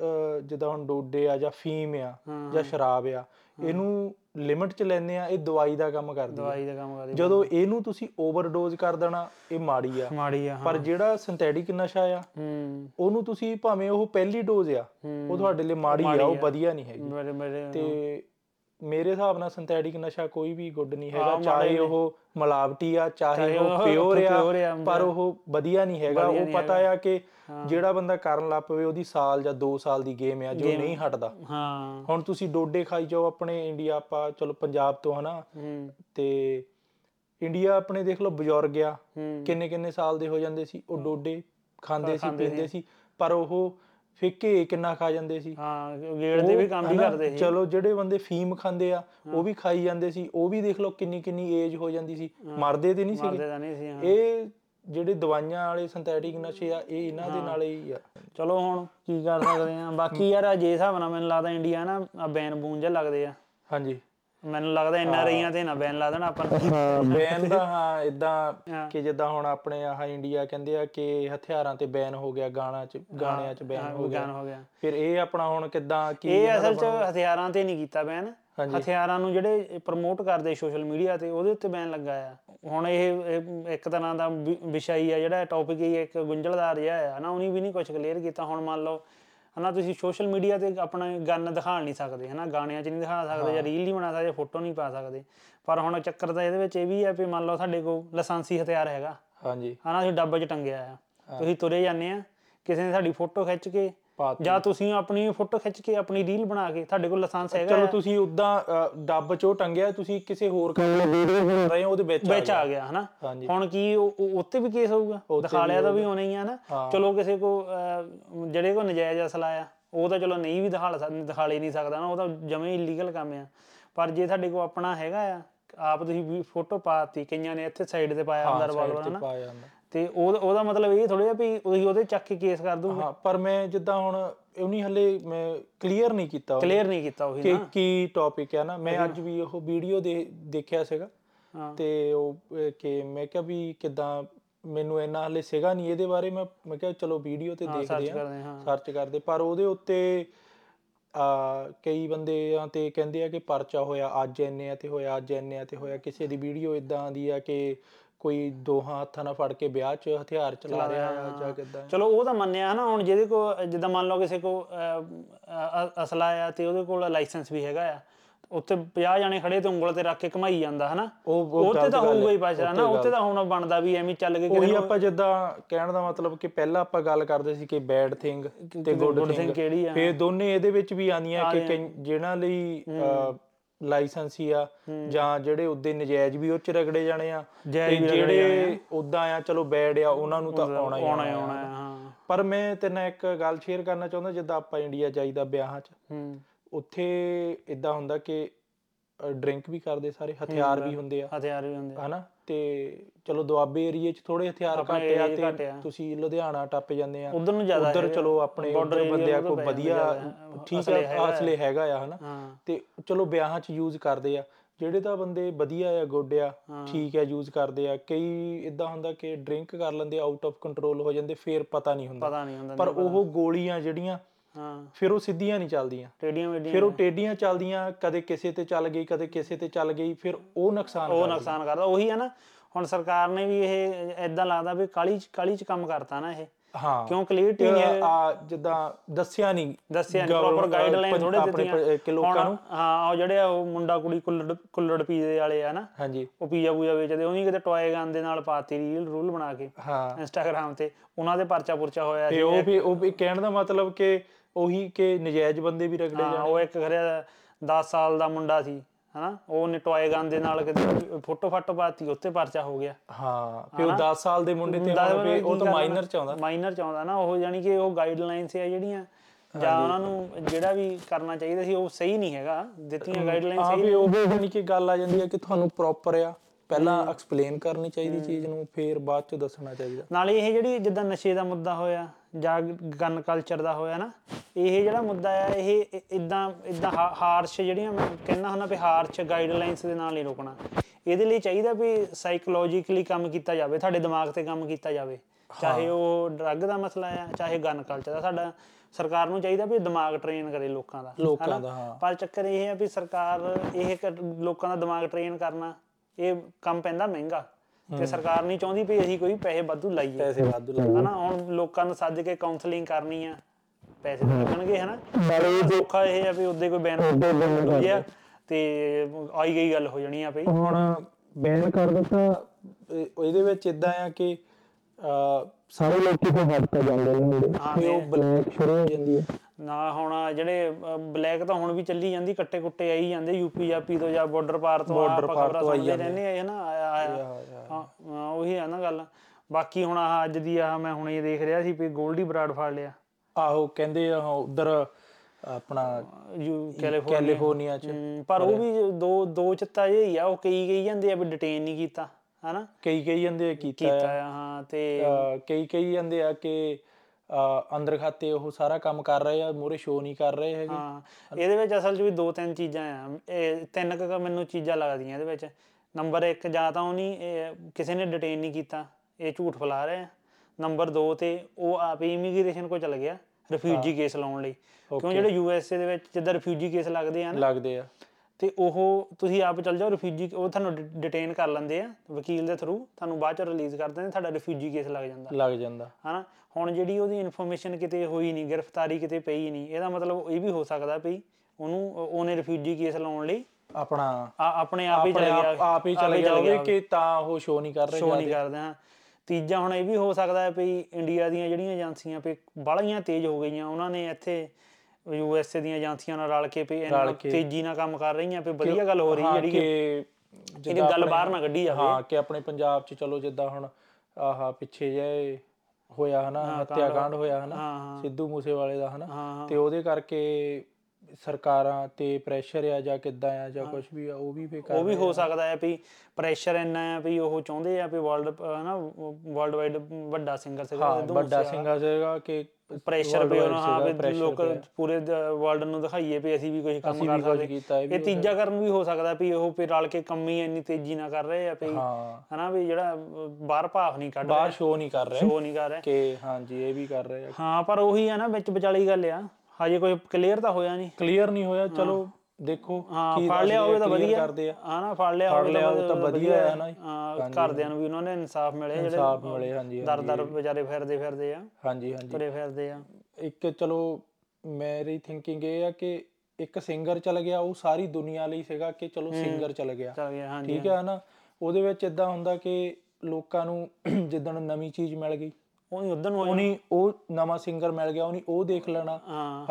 ਜਿੱਦਾਂ ਹੁਣ ਡੋਡੇ ਆ ਜਾਂ ਫੀਮ ਆ ਜਾਂ ਸ਼ਰਾਬ ਆ ਇਹਨੂੰ ਲਿਮਿਟ 'ਚ ਲੈਂਦੇ ਆ ਇਹ ਦਵਾਈ ਦਾ ਕੰਮ ਕਰਦੀ ਆ। ਦਵਾਈ ਦਾ ਕੰਮ ਕਰਦੀ ਜਦੋਂ ਇਹਨੂੰ ਤੁਸੀਂ ਓਵਰਡੋਜ਼ ਕਰ ਦੇਣਾ ਇਹ ਮਾੜੀ ਆ। ਮਾੜੀ ਆ ਪਰ ਜਿਹੜਾ ਸਿੰਥੈਟਿਕ ਨਸ਼ਾ ਆ ਹੂੰ। ਉਹਨੂੰ ਤੁਸੀਂ ਭਾਵੇਂ ਉਹ ਪਹਿਲੀ ਡੋਜ਼ ਆ ਉਹ ਤੁਹਾਡੇ ਲਈ ਮਾੜੀ ਆ ਉਹ ਵਧੀਆ ਨਹੀਂ ਹੈਗੀ। ਤੇ ਮੇਰੇ ਹਿਸਾਬ ਨਾਲ ਸਿੰਥੈਟਿਕ ਨਸ਼ਾ ਕੋਈ ਵੀ ਗੁੱਡ ਨਹੀਂ ਹੈਗਾ ਚਾਹੇ ਉਹ ਮਿਲਾਵਟੀ ਆ ਚਾਹੇ ਉਹ ਪਿਓਰ ਆ ਪਰ ਉਹ ਵਧੀਆ ਨਹੀਂ ਹੈਗਾ। ਉਹ ਪਤਾ ਆ ਕਿ ਜਿਹੜਾ ਬੰਦਾ ਕਰਨ ਲੱਗ ਪਵੇ ਉਹਦੀ ਸਾਲ ਜਾਂ 2 ਸਾਲ ਦੀ ਗੇਮ ਆ ਜੋ ਨਹੀਂ ਹਟਦਾ। ਹਾਂ। ਹੁਣ ਤੁਸੀਂ ਡੋਡੇ ਖਾਈ ਜਾਓ ਆਪਣੇ ਇੰਡੀਆ ਆਪਾਂ ਚਲੋ ਪੰਜਾਬ ਤੋਂ ਹਨਾ। ਤੇ ਇੰਡੀਆ ਆਪਣੇ ਦੇਖ ਲਓ ਬਜ਼ੁਰਗ ਆ। ਕਿੰਨੇ ਕਿੰਨੇ ਸਾਲ ਦੇ ਹੋ ਜਾਂਦੇ ਸੀ ਉਹ ਡੋਡੇ ਖਾਂਦੇ ਸੀ ਪੀਂਦੇ ਸੀ। ਪਰ ਉਹ ਫਿੱਕੇ ਕਿੰਨਾ ਖਾ ਜਾਂਦੇ ਸੀ। ਹਾਂ ਗੇੜ ਦੇ ਵੀ ਕੰਮ ਹੀ ਹਨਾ, ਕਰਦੇ ਸੀ। ਚਲੋ ਜਿਹੜੇ ਬੰਦੇ ਫੀਮ ਖਾਂਦੇ ਆ ਉਹ ਵੀ ਖਾਈ ਜਾਂਦੇ ਸੀ ਉਹ ਵੀ ਦੇਖ ਲਓ ਕਿੰਨੀ ਕਿੰਨੀ ਏਜ ਹੋ ਜਾਂਦੀ ਸੀ। ਮਰਦੇ ਤੇ ਨਹੀਂ ਸੀਗੇ। ਮਰਦੇ ਤਾਂ ਨਹੀਂ ਸੀ ਹਾਂ। ਇਹ ਜਿਹੜੇ ਦਵਾਈਆਂ ਵਾਲੇ ਸਿੰਥੈਟਿਕ ਨਸ਼ੇ ਆ ਇਹ ਇਹਨਾਂ ਦੇ ਨਾਲ ਹੀ ਆ। ਚਲੋ ਹੁਣ ਕੀ ਕਰ ਸਕਦੇ ਆ। ਬਾਕੀ ਯਾਰ ਆ ਜੇ ਹਿਸਾਬ ਨਾਲ ਮੈਨੂੰ ਲੱਗਦਾ ਇੰਡੀਆ ਨਾ ਬੈਨ ਬੂਨ ਜਿਹਾ ਲੱਗਦੇ ਆ। ਹਾਂਜੀ। ਮੈਨੂੰ ਲੱਗਦਾ ਇੰਨਾ ਰਹੀਆਂ ਤੇ ਨਾ ਬੈਨ ਲਾ ਦੇਣਾ ਆਪਾਂ ਨੂੰ। ਬੈਨ ਦਾ ਹਾਂ ਇਦਾਂ ਹਾਂ। ਕਿ ਜਿੱਦਾਂ ਹੁਣ ਆਪਣੇ ਆਹ ਇੰਡੀਆ ਕਹਿੰਦੇ ਆ ਕਿ ਹਥਿਆਰਾਂ ਤੇ ਬੈਨ ਹੋ ਗਿਆ ਗਾਣਾ ਚ ਗਾਣਿਆਂ ਚ ਬੈਨ ਹੋ ਗਿਆ। ਹੋ ਫਿਰ ਇਹ ਆਪਣਾ ਹੁਣ ਕਿੱਦਾਂ ਕੀ ਇਹ ਅਸਲ 'ਚ ਹਥਿਆਰਾਂ ਤੇ ਨਹੀਂ ਕੀਤਾ ਬੈਨ। ਹਥਿਆਰਾਂ ਨੂੰ ਜਿਹੜੇ ਪ੍ਰਮੋਟ ਕਰਦੇ ਸੋਸ਼ਲ ਮੀਡੀਆ ਤੇ ਉਹਦੇ ਉੱਤੇ ਬੈਨ ਲੱਗਾ ਆ। ਹੁਣ ਇਹ ਇੱਕ ਤਰ੍ਹਾਂ ਦਾ ਵਿਸ਼ਾ ਹੀ ਆ ਜਿਹੜਾ ਟੌਪਿਕ ਹੀ ਇੱਕ ਗੁੰਝਲਦਾਰ ਜਿਹਾ ਆ। ਨਾ ਉਹਨੇ ਵੀ ਨਹੀਂ ਕੁਝ ਕਲੀਅਰ ਕੀਤਾ। ਹੁਣ ਮੰਨ ਲਓ ਹਨਾ ਤੁਸੀਂ ਸੋਸ਼ਲ ਮੀਡੀਆ ਤੇ ਆਪਣਾ ਗਨ ਦਿਖਾ ਨਹੀਂ ਸਕਦੇ ਹਨਾ ਗਾਣਿਆਂ 'ਚ ਨਹੀਂ ਦਿਖਾ ਸਕਦੇ ਜਾਂ ਰੀਲ ਨਹੀਂ ਬਣਾ ਸਕਦੇ ਫੋਟੋ ਨਹੀਂ ਪਾ ਸਕਦੇ। ਪਰ ਹੁਣ ਚੱਕਰ ਤਾਂ ਇਹਦੇ ਵਿੱਚ ਇਹ ਵੀ ਹੈ ਵੀ ਮੰਨ ਲਓ ਸਾਡੇ ਕੋਲ ਲਾਇਸੈਂਸੀ ਹਥਿਆਰ ਹੈਗਾ। ਹਾਂਜੀ। ਹਨਾ ਅਸੀਂ ਡੱਬੇ 'ਚ ਟੰਗਿਆ ਆ। ਤੁਸੀਂ ਤੁਰੇ ਜਾਂਦੇ ਆ ਕਿਸੇ ਨੇ ਸਾਡੀ ਫੋਟੋ ਖਿੱਚ ਕੇ ਪਾ ਜਾਂ ਤੁਸੀਂ ਆਪਣੀ ਫੋਟੋ ਖਿੱਚ ਕੇ ਆਪਣੀ ਰੀਲ ਬਣਾ ਕੇ ਤੁਹਾਡੇ ਕੋਲ ਲਾਇਸੈਂਸ ਹੈਗਾ ਚਲੋ ਤੁਸੀਂ ਉਦਾਂ ਡੱਬ ਚੋਂ ਟੰਗਿਆ ਤੁਸੀਂ ਕਿਸੇ ਹੋਰ ਕੰਮ ਲਈ ਵੀਡੀਓ ਬਣਾ ਰਹੇ ਹੋ ਉਹਦੇ ਵਿੱਚ ਆ ਵਿੱਚ ਆ ਗਿਆ। ਹਨਾ। ਹੁਣ ਕੀ ਉੱਤੇ ਵੀ ਕੇਸ ਹੋਊਗਾ? ਦਿਖਾ ਲਿਆ ਤਾਂ ਵੀ ਹੋਣਾ ਹੀ ਆ ਨਾ। ਚਲੋ ਕਿਸੇ ਕੋ ਜਿਹੜੇ ਕੋ ਨਜਾਇਜ਼ ਅਸਲਾ ਆ ਉਹ ਤਾਂ ਚਲੋ ਨਹੀਂ ਵੀ ਦਿਖਾ ਦਿਖਾ ਲੈ ਨਹੀਂ ਸਕਦਾ ਨਾ ਉਹ ਤਾਂ ਜਮੇ ਇਲੀਗਲ ਕੰਮ ਆ। ਪਰ ਜੇ ਤੁਹਾਡੇ ਕੋ ਆਪਣਾ ਹੈਗਾ ਆ ਆਪ ਤੁਸੀਂ ਵੀ ਫੋਟੋ ਪਾਤੀ ਕਈਆਂ ਨੇ ਇੱਥੇ ਸਾਈਡ ਤੇ ਪਾਇਆ ਹੁੰਦਾ ਰਿਵਾਲਵਰ ਹਨਾ। ਤੇ ਉਹ ਉਹਦਾ ਮਤਲਬ ਇਹ ਥੋੜਾ ਜਿਹਾ ਵੀ ਤੁਸੀਂ ਉਹਦੇ ਚੱਕ ਕੇ ਕੇਸ ਕਰ ਦੂਗੇ। ਹਾਂ ਪਰ ਮੈਂ ਜਿੱਦਾਂ ਹੁਣ ਇਹ ਨਹੀਂ ਹਲੇ ਮੈਂ ਕਲੀਅਰ ਨਹੀਂ ਕੀਤਾ ਉਹ ਕਲੀਅਰ ਨਹੀਂ ਕੀਤਾ ਉਹੀ ਕਿ ਨਾ। ਕੀ ਟੌਪਿਕ ਹੈ ਨਾ। ਮੈਂ ਅੱਜ ਵੀ ਉਹ ਵੀਡੀਓ ਦੇ ਦੇਖਿਆ ਸੀਗਾ। ਤੇ ਉਹ ਕਿ ਮੈਂ ਕਿਹਾ ਵੀ ਕਿਦਾਂ ਮੈਨੂੰ ਇੰਨਾ ਹਲੇ ਸੀਗਾ ਨਹੀਂ ਇਹਦੇ ਬਾਰੇ ਮੈਂ ਮੈਂ ਕਿਹਾ ਚਲੋ ਵੀਡੀਓ ਤੇ ਦੇਖਦੇ ਆ ਸਰਚ ਕਰਦੇ ਪਰ ਉਹਦੇ ਉੱਤੇ ਆ ਕਈ ਬੰਦਿਆਂ ਤੇ ਕਹਿੰਦੇ ਆ ਕਿ ਪਰਚਾ ਹੋਇਆ ਅੱਜ ਇੰਨੇ ਆ ਤੇ ਹੋਇਆ ਅੱਜ ਇੰਨੇ ਆ ਤੇ ਹੋਇਆ। ਕਿਸੇ ਦੀ ਵੀਡੀਓ ਇਦਾਂ ਦੀ ਆ ਕਿ ਕੋਈ ਦੋਹਾਂ ਹੱਥਾਂ ਨਾਲ ਫੜ ਕੇ ਵਿਆਹ 'ਚ ਹਥਿਆਰ ਚਲਾ ਰਿਹਾ ਆ ਜਾਂ ਕਿਦਾਂ? ਚਲੋ ਉਹ ਤਾਂ ਮੰਨਿਆ ਨਾ ਹੁਣ ਜਿਹਦੇ ਕੋ ਜਿੱਦਾਂ ਮੰਨ ਲਓ ਕਿਸੇ ਕੋ ਅਸਲਾ ਆ ਤੇ ਉਹਦੇ ਕੋਲ ਲਾਇਸੈਂਸ ਵੀ ਹੈਗਾ ਆ ਉੱਥੇ 50 ਜਾਣੇ ਖੜੇ ਤੇ ਉਂਗਲ ਤੇ ਰੱਖ ਕੇ ਘਮਾਈ ਜਾਂਦਾ ਹਨਾ। ਉਹ ਤੇ ਤਾਂ ਹੋਊਗਾ ਹੀ ਹੈ। ਪਾਸ਼ਾ ਨਾ ਉੱਤੇ ਤਾਂ ਹੁਣ ਬਣਦਾ ਵੀ ਐਵੇਂ ਚੱਲ ਕੇ ਉਹੀ ਆਪਾਂ ਜਿੱਦਾਂ ਕਹਿਣ ਦਾ ਮਤਲਬ ਕਿ ਪਹਿਲਾਂ ਆਪਾਂ ਗੱਲ ਕਰਦੇ ਸੀ ਕਿ ਬੈਡ ਥਿੰਗ ਤੇ ਗੁੱਡ ਥਿੰਗ ਕਿਹੜੀ ਆ? ਫੇਰ ਦੋਨੇ ਇਹਦੇ ਵਿੱਚ ਵੀ ਆਉਂਦੀਆਂ ਕਿ ਕਈ- ਜਿਨ੍ਹਾਂ ਲਈ ਲਾਇਸੈਂਸੀ ਆ ਜਾਂ ਜਿਹੜੇ ਉਦੇ ਨਜਾਇਜ਼ ਵੀ ਉਹ ਚ ਰਗੜੇ ਜਾਣੇ ਆ ਤੇ ਜਿਹੜੇ ਉਦਾਂ ਆ। ਚਲੋ ਬੈਡ ਆ ਉਹਨਾਂ ਨੂੰ ਤਾਂ ਆਉਣਾ ਹੀ ਆਉਣਾ ਹੀ ਆਉਣਾ ਹਾਂ ਪਰ ਮੈਂ ਤੇਰੇ ਨਾਲ ਇੱਕ ਗੱਲ ਸ਼ੇਅਰ ਕਰਨਾ ਚਾਹੁੰਦਾ ਜਿੱਦਾਂ ਆਪਾਂ ਇੰਡੀਆ ਜਾਈਦਾ ਵਿਆਹਾਂ 'ਚ ਹੂੰ। ਉੱਥੇ ਇਦਾਂ ਹੁੰਦਾ ਕਿ ਡਰਿੰਕ ਵੀ ਕਰਦੇ ਸਾਰੇ ਹਥਿਆਰ ਵੀ ਹੁੰਦੇ ਆ। ਹਥਿਆਰ ਵੀ ਹੁੰਦੇ ਆ। ਹਨਾ? ਤੇ ਚਲੋ ਦੁਆਬੇ ਏਰੀਏ 'ਚ ਥੋੜੇ ਹਥਿਆਰ ਘੱਟ ਆ ਤੇ। ਤੁਸੀਂ ਲੁਧਿਆਣਾ ਟੱਪ ਜਾਂਦੇ ਆ। ਉੱਧਰ ਨੂੰ ਜ਼ਿਆਦਾ ਉਧਰ। ਚਲੋ ਆਪਣੇ ਉਧਰ ਬੰਦਿਆਂ ਕੋ ਵਧੀਆ ਠੀਕ ਆ ਹੈਗਾ। ਆ। ਅਸਲੇ ਹੈਗਾ ਆ ਹਨਾ? ਤੇ ਚਲੋ ਵਿਆਹਾਂ 'ਚ ਯੂਜ਼ ਕਰਦੇ ਆ। ਜਿਹੜੇ ਤਾਂ ਬੰਦੇ ਵਧੀਆ ਆ ਗੁੱਡ ਆ ਠੀਕ ਆ ਯੂਜ਼ ਕਰਦੇ ਆ। ਕਈ ਇਦਾਂ ਹੁੰਦਾ ਕਿ ਡਰਿੰਕ ਕਰ ਲੈਂਦੇ ਆਊਟ ਆਫ ਕੰਟਰੋਲ ਹੋ ਜਾਂਦੇ ਫੇਰ ਪਤਾ ਨਹੀਂ ਹੁੰਦਾ। ਪਰ ਉਹ ਗੋਲੀਆਂ ਜਿਹੜੀਆਂ ਹਾਂ। ਫਿਰ ਉਹ ਸਿੱਧੀਆਂ ਨਹੀਂ ਚੱਲਦੀਆਂ। ਟੇਡੀਆਂ ਵੇਡੀਆਂ ਫਿਰ ਉਹ ਟੇਡੀਆਂ ਚੱਲਦੀਆਂ ਕਦੇ ਕਿਸੇ ਤੇ ਚੱਲ ਗਈ ਕਦੇ ਕਿਸੇ ਤੇ ਚੱਲ ਗਈ ਫਿਰ ਉਹ ਨੁਕਸਾਨ ਉਹ ਨੁਕਸਾਨ ਕਰਦਾ। ਉਹੀ ਹੈ ਨਾ ਹੁਣ ਸਰਕਾਰ ਨੇ ਵੀ ਇਹ ਐਦਾਂ ਲੱਗਦਾ ਵੀ ਕਾਲੀ ਚ ਕਾਲੀ ਚ ਕੰਮ ਕਰਤਾ ਨਾ ਇਹ। ਹਾਂ। ਕਿਉਂ ਕਲੀਅਰਟੀ ਨਹੀਂ ਆ ਜਿੱਦਾਂ ਦੱਸਿਆ ਨਹੀਂ ਦੱਸਿਆ ਨਹੀਂ ਪ੍ਰੋਪਰ ਗਾਈਡਲਾਈਨ ਥੋੜੇ ਆਪਣੇ ਦਿੱਤੀਆਂ। ਲੋਕਾਂ ਹੁਣ, ਹਾਂ ਉਹ ਜਿਹੜੇ ਉਹ ਮੁੰਡਾ ਕੁੜੀ ਕੁੱਲੜ ਕੁੱਲੜ ਪੀਜ਼ੇ ਵਾਲੇ ਆ ਨਾ ਹਾਂਜੀ। ਉਹ ਪੀਜ਼ਾ ਪੂਜਾ ਵੇਚਦੇ ਉਹਨੀ ਕਿਤੇ ਟੋਏ ਗਨ ਦੇ ਨਾਲ ਪਾਤੀ ਰੀਲ ਰੂਲ ਬਣਾ ਕੇ ਹਾਂ। ਇੰਸਟਾਗ੍ਰam ਤੇ। ਉਹਨਾਂ ਦੇ ਪਰਚਾ ਪੁਰਚਾ ਹੋਇਆ ਤੇ ਉਹ ਵੀ ਉਹ ਵੀ ਕਹਿਣ ਦਾ ਮਤਲਬ ਕਿ ਉਹੀ ਕਿ ਨਜਾਇਜ਼ ਬੰਦੇ ਵੀ ਰਗੜੇ ਹਾਂ, ਉਹ ਇੱਕ ਖਰਿਆ 10 ਸਾਲ ਦਾ ਮੁੰਡਾ ਸੀ ਹਨਾ? ਉਹਨੇ ਟੋਏ ਗਨ ਦੇ ਨਾਲ ਕਿਤੇ ਫੋਟੋ ਫਾਟੋ ਪਾਤੀ ਉੱਤੇ ਪਰਚਾ ਹੋ ਗਿਆ। ਹਾਂ ਫਿਰ ਉਹ 10 ਸਾਲ ਦੇ ਮੁੰਡੇ ਤੇ ਹੁਣ ਵੀ ਉਹ ਤਾਂ ਮਾਈਨਰ ਚ ਆਉਂਦਾ। ਮਾਈਨਰ ਚ ਆਉਂਦਾ ਨਾ ਉਹ ਯਾਨੀ ਕਿ ਉਹ ਗਾਈਡਲਾਈਨਸ ਆ ਜਿਹੜੀਆਂ ਜਾਂ ਉਹਨਾਂ ਨੂੰ ਜਿਹੜਾ ਵੀ ਕਰਨਾ ਚਾਹੀਦਾ ਸੀ ਉਹ ਸਹੀ ਨਹੀਂ ਹੈਗਾ। ਦਿੱਤੀਆਂ ਗਾਈਡਲਾਈਨਸ ਹਾਂ ਵੀ ਉਹ ਵੀ ਕਿ ਗੱਲ ਆ ਜਾਂਦੀ ਹੈ ਕਿ ਤੁਹਾਨੂੰ ਪ੍ਰੋਪਰ ਆ। ਪਹਿਲਾਂ ਐਕਸਪਲੇਨ ਕਰਨੀ ਚਾਹੀਦੀ ਚੀਜ਼ ਨੂੰ ਫਿਰ ਬਾਅਦ ਚ ਦੱਸਣਾ ਚਾਹੀਦਾ। ਨਾਲੇ ਇਹ ਜਿਹੜੀ ਜਿੱਦਾਂ ਨਸ਼ੇ ਦਾ ਮੁੱਦਾ ਹੋਇਆ ਜਾਂ ਗਨ ਕਲਚਰ ਦਾ ਹੋਇਆ ਨਾ ਇਹ ਜਿਹੜਾ ਮੁੱਦਾ ਆ ਇਹ ਇਦਾਂ ਇਦਾਂ ਹਾਰਸ਼ ਜਿਹੜੀਆਂ ਮੈਂ ਕਹਿੰਦਾ ਹੁੰਦਾ ਵੀ ਹਾਰਸ਼ ਗਾਈਡਲਾਈਨਸ ਦੇ ਨਾਲ ਨਹੀਂ ਰੁਕਣਾ। ਇਹਦੇ ਲਈ ਚਾਹੀਦਾ ਵੀ ਸਾਈਕੋਲੋਜੀਕਲੀ ਕੰਮ ਕੀਤਾ ਜਾਵੇ ਤੁਹਾਡੇ ਦਿਮਾਗ ਤੇ ਕੰਮ ਕੀਤਾ ਜਾਵੇ। ਚਾਹੇ ਉਹ ਡਰੱਗ ਦਾ ਮਸਲਾ ਆ ਚਾਹੇ ਗਨ ਕਲਚਰ ਦਾ। ਸਾਡਾ ਸਰਕਾਰ ਨੂੰ ਚਾਹੀਦਾ ਵੀ ਦਿਮਾਗ ਟ੍ਰੇਨ ਕਰੇ ਲੋਕਾਂ ਦਾ ਲੋਕਾਂ? ਦਾ, ਹਾਂ। ਪਰ ਚੱਕਰ ਇਹ ਹੈ ਵੀ ਸਰਕਾਰ ਇਹ ਲੋਕਾਂ ਦਾ ਦਿਮਾਗ ਟ੍ਰੇਨ ਕਰਨਾ ਇਹ ਕੰਮ ਪੈਂਦਾ ਮਹਿੰਗਾ। ਤੇ ਸਰਕਾਰ ਨਹੀਂ ਚਾਹੁੰਦੀ ਵੀ ਅਸੀਂ ਕੋਈ ਪੈਸੇ ਵਾਧੂ ਲਾਈਏ। ਪੈਸੇ ਵਾਧੂ ਲੱਗ ਹਨਾ? ਹੁਣ ਲੋਕਾਂ ਨੂੰ ਸੱਜ ਕੇ ਕਾਉਂਸਲਿੰਗ ਕਰਨੀ ਆ। ਪੈਸੇ ਤਾਂ ਲੱਗਣਗੇ ਹਨਾ? ਸੌਖਾ ਇਹ ਆ ਵੀ ਉਹਦੇ ਕੋਈ ਬੈਨ ਜਿਆ ਤੇ ਆਈ ਗਈ ਗੱਲ ਹੋ ਜਾਣੀ ਆ ਭਈ ਹੁਣ ਬੈਨ ਕਰ ਦਿੱਤਾ ਇਹ- ਇਹਦੇ ਵਿੱਚ ਇਦਾਂ ਆ ਕਿ ਸਾਰੇ ਲੋਕੀ ਤੋਂ ਹੱਦ ਤੱਕ ਜਾਂਦੇ ਨੇ ਹਾਂ, ਉਹ ਬਲੈਕ ਸ਼ੁਰੂ ਹੋ ਜਾਂਦੀ ਹੈ ਨਾ ਹੁਣ ਜਿਹੜੇ ਬਲੈਕ ਤਾਂ ਹੁਣ ਵੀ ਚੱਲੀ ਜਾਂਦੀ ਕੱਟੇ ਕੁੱਟੇ ਆਈ ਜਾਂਦੇ ਯੂਪੀ ਜਾਪੀ ਤੋਂ ਜਾਂ ਬਾਰਡਰ ਪਾਰ ਤੋਂ ਆਪਾਂ ਪਾਰ ਖਬਰਾਂ ਸੁਣਦੇ ਰਹਿੰਦੇ ਆ। ਇਹ ਨਾ। ਹਾਂ ਹਾਂ, ਉਹੀ ਆ ਨਾ ਗੱਲ। ਬਾਕੀ ਹੁਣ ਆਹ ਅੱਜ ਦੀ ਆ ਮੈਂ ਹੁਣੇ ਦੇਖ ਰਿਹਾ ਸੀ ਵੀ ਗੋਲਡੀ ਬਰਾਡ ਫੜ ਲਿਆ। ਆਹੋ ਕਹਿੰਦੇ ਆ ਉਧਰ ਆਪਣਾ ਯੂ ਕੈਲੀਫੋਰਨੀਆ। ਕੈਲੀਫੋਰਨੀਆ ਚ। ਹਮ, ਪਰ ਉਹ ਵੀ ਦੋ ਦੋ ਚਿੱਤਾ ਜਿਹੇ ਹੀ ਆ ਉਹ ਕਈ ਕਈ ਜਾਂਦੇ ਆ ਵੀ ਡਿਟੇਨ ਨਹੀਂ ਕੀਤਾ ਹਨਾ? ਕਈ ਕਈ ਜਾਂਦੇ ਆ ਕੀਤਾ ਕੀਤਾ ਆ। ਹਾਂ ਤੇ ਅਹ, ਕਈ ਕਈ ਜਾਂਦੇ ਆ ਕਿ ਅਹ, ਅੰਦਰ ਖਾਤੇ ਉਹ ਸਾਰਾ ਕੰਮ ਕਰ ਰਹੇ ਆ ਮੂਰੇ ਸ਼ੋ ਨਹੀਂ ਕਰ ਰਹੇ ਹੈਗੇ। ਹਾਂ ਇਹਦੇ ਵਿੱਚ ਅਸਲ 'ਚ ਵੀ ਦੋ ਤਿੰਨ ਚੀਜ਼ਾਂ ਆ। ਇਹ ਤਿੰਨ ਕੁ ਮੈਨੂੰ ਚੀਜ਼ਾਂ ਲੱਗਦੀਆਂ ਇਹਦੇ ਵਿੱਚ। ਨੰਬਰ 1 ਜਾਂ ਤਾਂ ਉਹ ਨਹੀਂ ਇਹ ਕਿਸੇ ਨੇ ਡਿਟੇਨ ਨਹੀਂ ਕੀਤਾ ਇਹ ਝੂਠ ਫੈਲਾ ਰਹੇ ਆ। ਨੰਬਰ 2 ਤੇ ਉਹ ਆਪ ਹੀ ਇਮੀਗ੍ਰੇਸ਼ਨ ਕੋ ਚਲ ਗਿਆ ਰਿਫਿਊਜੀ ਕੇਸ ਲਾਉਣ ਲਈ। ਕਿਉਂ ਜਿਹੜੇ ਯੂ ਐਸ ਏ ਦੇ ਵਿੱਚ ਜਿੱਦਾਂ ਰਿਫਿਊਜੀ ਕੇਸ ਲੱਗਦੇ ਆ ਨਾ। ਲੱਗਦੇ ਆ। ਤੇ ਉਹ ਤੁਸੀਂ ਆਪ ਚੱਲ ਜਾਓ ਰਿਫਿਊਜੀ ਉਹ ਤੁਹਾਨੂੰ ਡਿਟੇਨ ਕਰ ਲੈਂਦੇ ਆ ਵਕੀਲ ਦੇ ਥਰੂ ਤੁਹਾਨੂੰ ਬਾਅਦ ਚ ਰਿਲੀਜ਼ ਕਰ ਦਿੰਦੇ ਤੁਹਾਡਾ ਰਿਫਿਊਜੀ ਕੇਸ ਲੱਗ ਜਾਂਦਾ। ਲੱਗ ਜਾਂਦਾ। ਹਨਾ? ਹੁਣ ਜਿਹੜੀ ਉਹਦੀ ਇਨਫੋਰਮੇਸ਼ਨ ਕਿਤੇ ਹੋਈ ਨਹੀਂ ਗ੍ਰਿਫਤਾਰੀ ਕਿਤੇ ਪਈ ਨਹੀਂ ਇਹਦਾ ਮਤਲਬ ਇਹ ਵੀ ਹੋ ਸਕਦਾ ਵੀ ਉਹਨੂੰ ਉਹਨੇ ਰਿਫਿਊਜੀ ਕੇਸ ਲਾਉਣ ਲਈ ਆਪਣਾ ਆਪਣੇ ਆਪ ਹੀ ਚਲੇ ਗਿਆ। ਆਪ ਹੀ ਚਲੇ ਗਿਆ ਕਿ ਤਾਂ ਉਹ ਸ਼ੋ ਨਹੀਂ ਕਰ ਰਹੇ ਸ਼ੋ ਨਹੀਂ ਕਰਦੇ ਹਾਂ। ਤੀਜਾ ਹੁਣ ਇਹ ਵੀ ਹੋ ਸਕਦਾ ਹੈ ਵੀ ਇੰਡੀਆ ਦੀਆਂ ਜਿਹੜੀਆਂ ਏਜੰਸੀਆਂ ਵੀ ਬਾਹਲੀਆਂ ਤੇਜ਼ ਹੋ ਗਈਆਂ ਉਹਨਾਂ ਨੇ ਇੱਥੇ ਯੂਐਸਏ ਦੀਆਂ ਏਜੰਸੀਆਂ ਨਾਲ ਰਲ ਕੇ ਵੀ ਇੰਨਾ ਤੇਜ਼ੀ ਨਾਲ ਕੰਮ ਕਰ ਰਹੀਆਂ ਵੀ ਵਧੀਆ ਗੱਲ ਹੋ ਰਹੀ ਹਾਂ, ਜਿਹੜੀ ਕਿ ਇਹਦੀ ਗੱਲ ਬਾਹਰ ਨਾ ਕੱਢੀ ਜਾਵੇ। ਹਾਂ ਕਿ ਆਪਣੇ ਪੰਜਾਬ 'ਚ ਚਲੋ ਜਿੱਦਾਂ ਹੁਣ ਆਹਾ ਪਿੱਛੇ ਜੇ ਹੋਇਆ ਹਨਾ ਹੱਤਿਆਕਾਂਡ ਹੋਇਆ ਹਨਾ ਸਿੱਧੂ ਮੂਸੇਵਾਲੇ ਦਾ ਹਨਾ ਤੇ ਉਹਦੇ ਕਰਕੇ ਸਰਕਾਰਾਂ ਤੇ ਪ੍ਰੈਸ਼ਰ ਆ ਜਾਂ ਕਿੱਦਾਂ ਆ ਜਾਂ ਕੁਝ ਵੀ ਆ ਉਹ ਵੀ ਫੇਰ ਉਹ ਵੀ ਹੋ ਸਕਦਾ ਹੈ ਵੀ ਪ੍ਰੈਸ਼ਰ ਇੰਨਾ ਹੈ ਵੀ ਉਹ ਚਾਹੁੰਦੇ ਆ ਵੀ ਵਰਲਡ ਹਨਾ ਵਰਲਡ ਵਾਈਡ ਵੱਡਾ ਸਿੰਗਰ ਸੀਗਾ ਸਿੱਧੂ ਵੱਡਾ ਸਿੰਗਰ ਸੀਗਾ ਕਿ ਪ੍ਰੈਸ਼ਰ ਵੀ ਉਹਨਾਂ ਹਾਂ ਵੀ ਲੋਕ ਪੂਰੇ ਵਰਲਡ ਨੂੰ ਦਿਖਾਈਏ ਵੀ ਅਸੀਂ ਵੀ ਕੁਝ ਕੰਮ ਕਰ ਸਕਦੇ। ਇਹ ਤੀਜਾ ਕਰਨ ਵੀ ਹੋ ਸਕਦਾ ਵੀ ਉਹ ਵੀ ਰਲ ਕੇ ਕੰਮੀ ਇੰਨੀ ਤੇਜ਼ੀ ਨਾਲ ਕਰ ਰਹੇ ਆ ਵੀ ਹਾਂ। ਹਨਾ ਵੀ ਜਿਹੜਾ ਬਾਹਰ ਭਾਫ ਨਹੀਂ ਕੱਢ ਬਾਹਰ ਸ਼ੋ ਨਹੀਂ ਕਰ ਰਹੇ। ਸ਼ੋ ਨਹੀਂ ਕਰ ਰਿਹਾ। ਕਿ ਹਾਂਜੀ ਇਹ ਵੀ ਕਰ ਰਹੇ ਆ। ਹਾਂ ਪਰ ਉਹੀ ਆ ਨਾ ਵਿੱਚ ਵਿਚਾਲੀ ਗੱਲ ਆ। ਹਜੇ ਕੋਈ ਕਲੀਅਰ ਤਾਂ ਹੋਇਆ ਨਹੀਂ। ਕਲੀਅਰ ਨਹੀਂ ਹੋਇਆ ਚਲੋ ਦੇਖੋ ਹਾਂ ਫੜ ਲਿਆ ਹੋਵੇ ਤਾਂ ਵਧੀਆ। ਕਰਦੇ ਆ। ਹਾਂ ਨਾ ਫੜ ਲਿਆ ਹੋਵੇ ਤਾਂ ਵਧੀਆ ਹੈ ਨਾ ਹਾਂ ਘਰਦਿਆਂ ਨੂੰ ਵੀ ਉਹਨਾਂ ਨੇ ਇਨਸਾਫ ਮਿਲੇ ਜਿਹੜੇ ਸਾਫ਼ ਮਿਲੇ ਹਾਂਜੀ ਦਰ ਦਰ ਵਿਚਾਰੇ ਫਿਰਦੇ ਫਿਰਦੇ ਆ। ਹਾਂਜੀ ਹਾਂਜੀ। ਤੁਰੇ ਫਿਰਦੇ ਆ। ਇੱਕ ਚਲੋ ਮੇਰੀ ਥਿੰਕਿੰਗ ਇਹ ਆ ਕਿ ਇੱਕ ਸਿੰਗਰ ਚਲ ਗਿਆ ਉਹ ਸਾਰੀ ਦੁਨੀਆ ਲਈ ਸੀਗਾ ਕਿ ਚਲੋ ਸਿੰਗਰ ਚਲ ਗਿਆ। ਚੱਲ ਗਿਆ ਹਾਂਜੀ ਠੀਕ ਹੈ ਨਾ? ਉਹਦੇ ਵਿੱਚ ਇਦਾਂ ਹੁੰਦਾ ਕਿ ਲੋਕਾਂ ਨੂੰ ਜਿੱਦਣ ਨਵੀਂ ਚੀਜ਼ ਮਿਲ ਗਈ ਉਹ ਨਹੀਂ ਉਦੋਂ ਨੂੰ। ਉਹਨੀ ਉਹ ਨਵਾਂ ਸਿੰਗਰ ਮਿਲ ਗਿਆ ਉਹਨੀ ਉਹ ਦੇਖ ਲੈਣਾ।